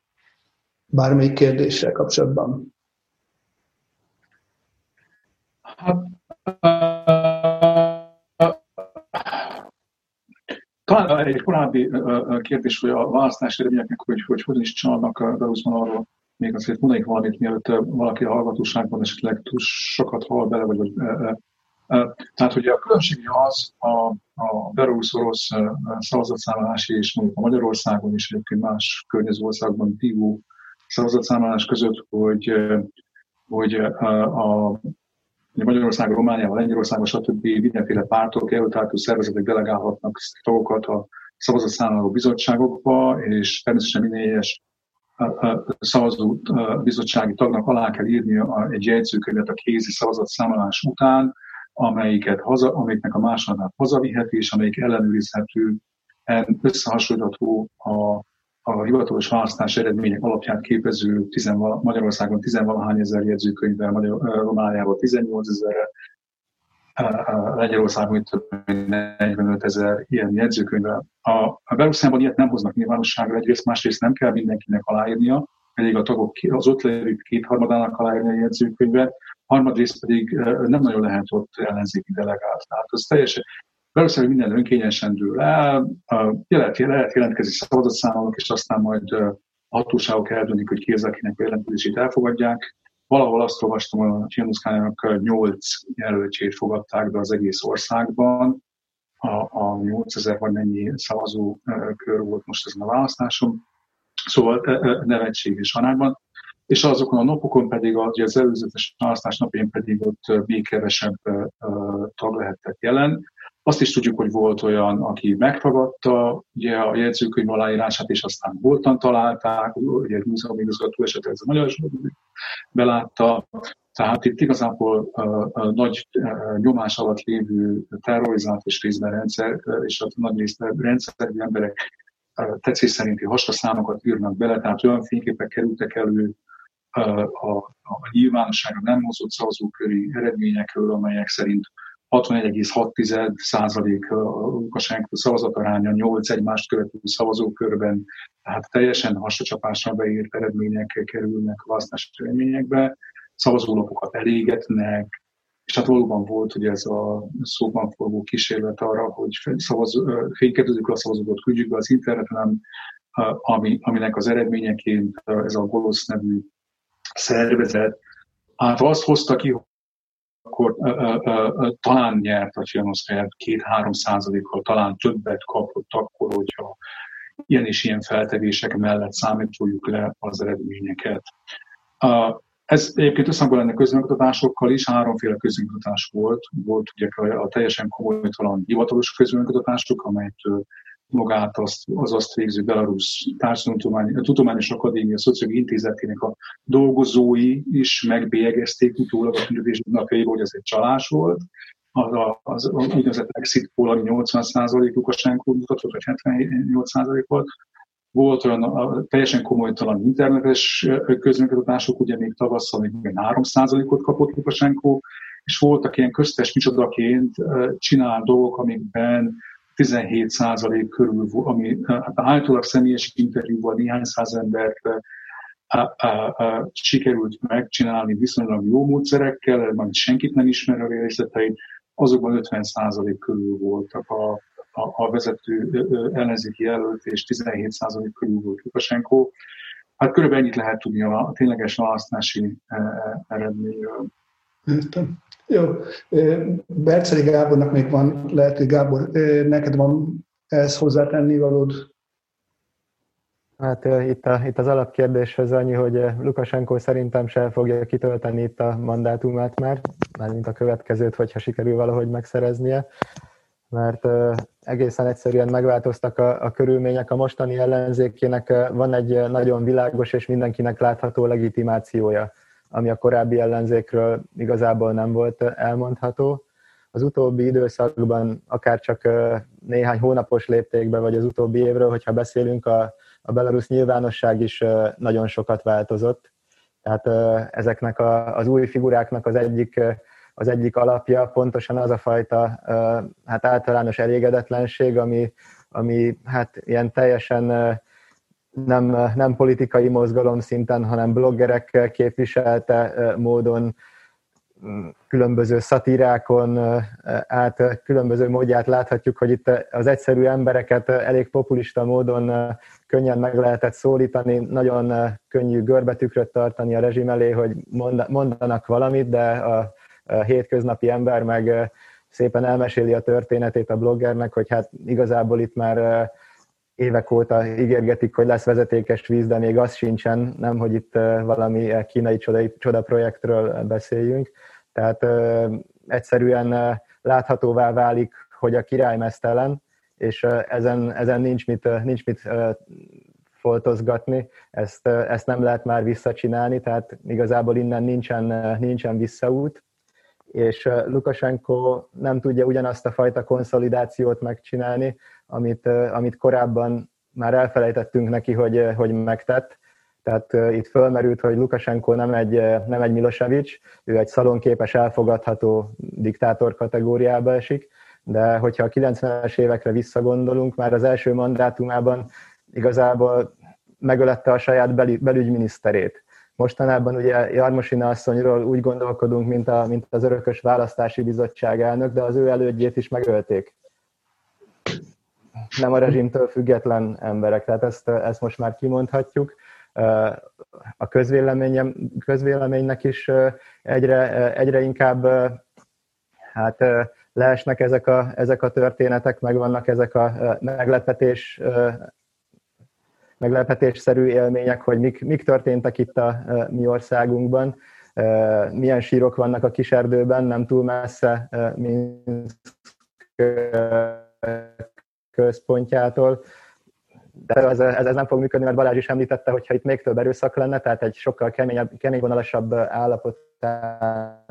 Bármelyik kérdéssel kapcsolatban? Hát, talán egy korábbi kérdés, hogy a választási eredményeknek, hogy, hogy hogyan is csinálnak a Belarusban arról, még azért mondanék valamit, mielőtt valaki a hallgatóságban esetleg túl sokat hall bele, vagy, vagy tehát hogy a különbség az a, a belorusz-orosz szavazatszámlási és mondjuk a Magyarországon és egyébként más környező országban tívó szavazatszámlálás között, hogy, hogy a, a Magyarországon, Romániában, Lengyelországban, stb. mindenféle pártok, előtártó szervezetek delegálhatnak tagokat a szavazatszámláló bizottságokba, és természetesen minden egyes szavazó bizottsági tagnak alá kell írnia egy jegyzőkönyvet a kézi szavazatszámlálás után, amelyiket haza, amelyiknek a másodnál hazaviheti, és amelyik ellenőrizhető, összehasonlítható a, a hivatalos választás eredmények alapját képező tizenvala, Magyarországon tizenvalahány ezer jegyzőkönyvvel, Romániában 18 ezerre, Lengyelországban több mint 45 ezer ilyen jegyzőkönyvvel. A, a Belorussziában ilyet nem hoznak nyilvánosságra egyrészt, másrészt nem kell mindenkinek aláírnia, elég a tagok az ott lévő kétharmadának aláírni a jegyzőkönyvet, harmadrészt pedig nem nagyon lehet ott ellenzéki delegált. Tehát az teljesen, valószínűleg minden önkényesen dől el, lehet, lehet jelentkezni szavazatszámolók, és aztán majd a hatóságok eldöntik, hogy ki az, akinek a jelentkezését elfogadják. Valahol azt olvastam, hogy a Csinuszkának 8 jelöltjét fogadták be az egész országban, a, a 8000 vagy mennyi szavazó kör volt most ezen a választáson. Szóval nevetséges arányban és azokon a napokon pedig, az előzetes választás napján pedig ott még kevesebb tag lehetett jelen. Azt is tudjuk, hogy volt olyan, aki megtagadta ugye, a jegyzőkönyv aláírását, és aztán voltan találták, ugye egy múzeum igazgató esetleg ez a magyar belátta. Tehát itt igazából uh, nagy nyomás alatt lévő terrorizált és részben rendszer, és a nagy részben rendszerű emberek tetszés szerinti hastaszámokat írnak bele, tehát olyan fényképek kerültek elő, a, a nyilvánosságra nem hozott szavazóköri eredményekről, amelyek szerint 61,6 százalék a Lukasenko szavazataránya 8 egymást követő szavazókörben, tehát teljesen hasacsapásra beírt eredmények kerülnek a választási eredményekbe, szavazólapokat elégetnek, és hát valóban volt hogy ez a szóban forgó kísérlet arra, hogy szavaz, fényképezők a szavazókat küldjük be az interneten, ami, aminek az eredményeként ez a Golosz nevű szervezet, hát azt hozta ki, akkor ö, ö, ö, talán nyert a Csianoszkáját két-három százalékkal, talán többet kapott akkor, hogyha ilyen és ilyen feltevések mellett számítoljuk le az eredményeket. Ez egyébként összhangban lenne közönkutatásokkal is, háromféle közönkutatás volt. Volt ugye a teljesen komolytalan hivatalos közönkutatások, amelyet magát azt, az azt végző Belarus Társadalomtudományi, Tudományos Akadémia Szociológiai Intézetének a dolgozói is megbélyegezték utólag a tüntetés napjaiból, hogy ez egy csalás volt. Az, a, az úgynevezett exit poll, ami 80% Lukasenko mutatott, vagy 78% volt. Volt olyan a, teljesen komolytalan internetes közműködások, ugye még tavasszal még 3%-ot kapott Lukasenko, és voltak ilyen köztes micsodaként csinál dolgok, amikben 17 százalék körül, ami hát általában személyes interjúval néhány száz embert sikerült megcsinálni viszonylag jó módszerekkel, majd senkit nem ismer a részleteit, azokban 50 százalék körül voltak a, a, a vezető ellenzéki jelölt, és 17 százalék körül volt Lukasenko. Hát körülbelül ennyit lehet tudni a, a tényleges választási eredményről. Értem. Jó. Berceli Gábornak még van, lehet, hogy Gábor, neked van ehhez hozzátenni valód? Hát itt, a, itt az alapkérdéshez annyi, hogy Lukasenko szerintem se fogja kitölteni itt a mandátumát már, mármint a következőt, hogyha sikerül valahogy megszereznie, mert egészen egyszerűen megváltoztak a, a körülmények. A mostani ellenzékének van egy nagyon világos és mindenkinek látható legitimációja, ami a korábbi ellenzékről igazából nem volt elmondható. Az utóbbi időszakban, akár csak néhány hónapos léptékben, vagy az utóbbi évről, hogyha beszélünk, a, a belarusz nyilvánosság is nagyon sokat változott. Tehát ezeknek a, az új figuráknak az egyik, az egyik alapja pontosan az a fajta hát általános elégedetlenség, ami, ami hát ilyen teljesen nem, nem politikai mozgalom szinten, hanem bloggerek képviselte módon különböző szatírákon át különböző módját láthatjuk, hogy itt az egyszerű embereket elég populista módon könnyen meg lehetett szólítani, nagyon könnyű görbetükröt tartani a rezsim elé, hogy mondanak valamit, de a hétköznapi ember meg szépen elmeséli a történetét a bloggernek, hogy hát igazából itt már évek óta ígérgetik, hogy lesz vezetékes víz, de még az sincsen, nem, hogy itt valami kínai csoda, projektről beszéljünk. Tehát egyszerűen láthatóvá válik, hogy a király mesztelen, és ezen, ezen nincs mit, nincs mit foltozgatni, ezt, ezt nem lehet már visszacsinálni, tehát igazából innen nincsen, nincsen visszaút, és Lukasenko nem tudja ugyanazt a fajta konszolidációt megcsinálni, amit, amit korábban már elfelejtettünk neki, hogy, hogy megtett, tehát itt fölmerült, hogy Lukasenko nem egy, nem egy Milosevic, ő egy szalonképes, elfogadható diktátor kategóriába esik, de hogyha a 90-es évekre visszagondolunk, már az első mandátumában igazából megölette a saját bel, belügyminiszterét. Mostanában ugye Jarmosina asszonyról úgy gondolkodunk, mint, a, mint az örökös választási bizottság elnök, de az ő elődjét is megölték. Nem a rezsimtől független emberek, tehát ezt, ezt most már kimondhatjuk. A közvéleménynek is egyre, egyre inkább hát leesnek ezek a, ezek a történetek, meg vannak ezek a meglepetés, meglepetésszerű élmények, hogy mik, mik történtek itt a mi országunkban, milyen sírok vannak a kiserdőben, nem túl messze Minsk központjától, de ez, ez, ez nem fog működni, mert Balázs is említette, hogyha itt még több erőszak lenne, tehát egy sokkal keményebb, keményvonalasabb állapotán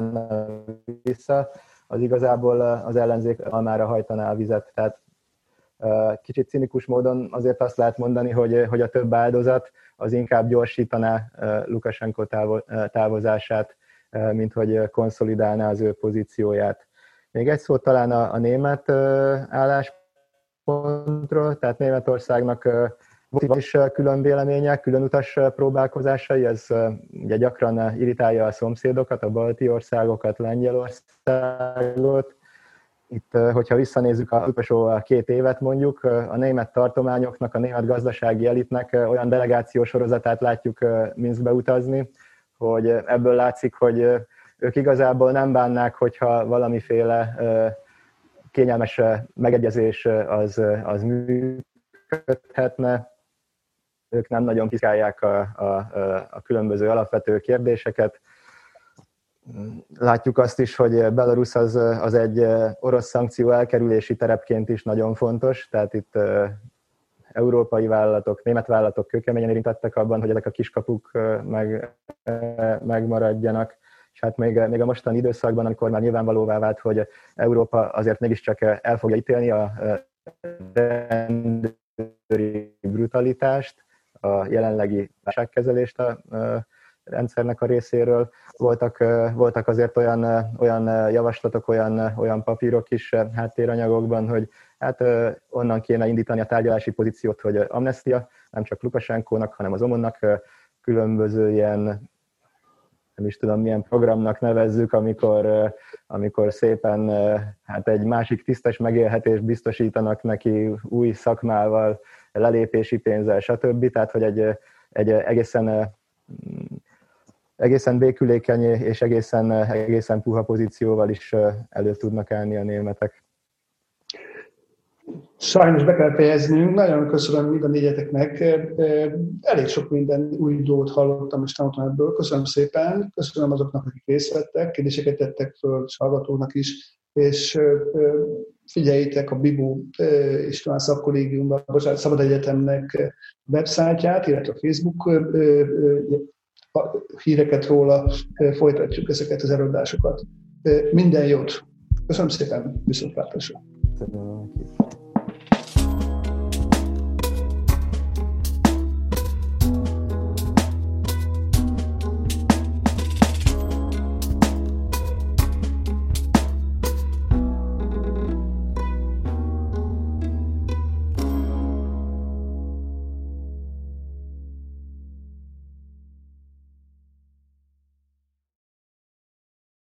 vissza, az igazából az ellenzék almára hajtaná a vizet. Tehát kicsit cinikus módon azért azt lehet mondani, hogy, hogy a több áldozat az inkább gyorsítaná Lukasenko távozását, mint hogy konszolidálná az ő pozícióját. Még egy szót talán a, a német álláspontról pontról, tehát Németországnak volt is külön vélemények, külön utas próbálkozásai, ez ugye gyakran irritálja a szomszédokat, a balti országokat, Lengyelországot. Itt, hogyha visszanézzük a utolsó két évet mondjuk, a német tartományoknak, a német gazdasági elitnek olyan delegációs sorozatát látjuk Minskbe utazni, hogy ebből látszik, hogy ők igazából nem bánnák, hogyha valamiféle kényelmes megegyezés az, az működhetne. Ők nem nagyon piszkálják a, a, a különböző alapvető kérdéseket. Látjuk azt is, hogy Belarus az, az egy orosz szankció elkerülési terepként is nagyon fontos, tehát itt európai vállalatok, német vállalatok kőkeményen érintettek abban, hogy ezek a kiskapuk meg, megmaradjanak és hát még, még a mostani időszakban, amikor már nyilvánvalóvá vált, hogy Európa azért mégiscsak el fogja ítélni a rendőri brutalitást, a jelenlegi válságkezelést a rendszernek a részéről. Voltak, voltak azért olyan, olyan javaslatok, olyan, olyan papírok is háttéranyagokban, hogy hát onnan kéne indítani a tárgyalási pozíciót, hogy amnestia, nem csak Lukasenkónak, hanem az Omonnak különböző ilyen nem is tudom milyen programnak nevezzük, amikor, amikor szépen hát egy másik tisztes megélhetést biztosítanak neki új szakmával, lelépési pénzzel, stb. Tehát, hogy egy, egy egészen egészen békülékeny és egészen, egészen puha pozícióval is elő tudnak állni a németek. Sajnos be kell fejeznünk. Nagyon köszönöm mind a négyeteknek. Elég sok minden új dolgot hallottam és tanultam ebből. Köszönöm szépen. Köszönöm azoknak, akik részt vettek, kérdéseket tettek föl, és hallgatónak is. És figyeljétek a Bibu István Szakkollégiumban, bocsánat, Szabad Egyetemnek websájtját, illetve a Facebook híreket róla, folytatjuk ezeket az előadásokat. Minden jót! Köszönöm szépen, viszontlátásra! Köszönöm.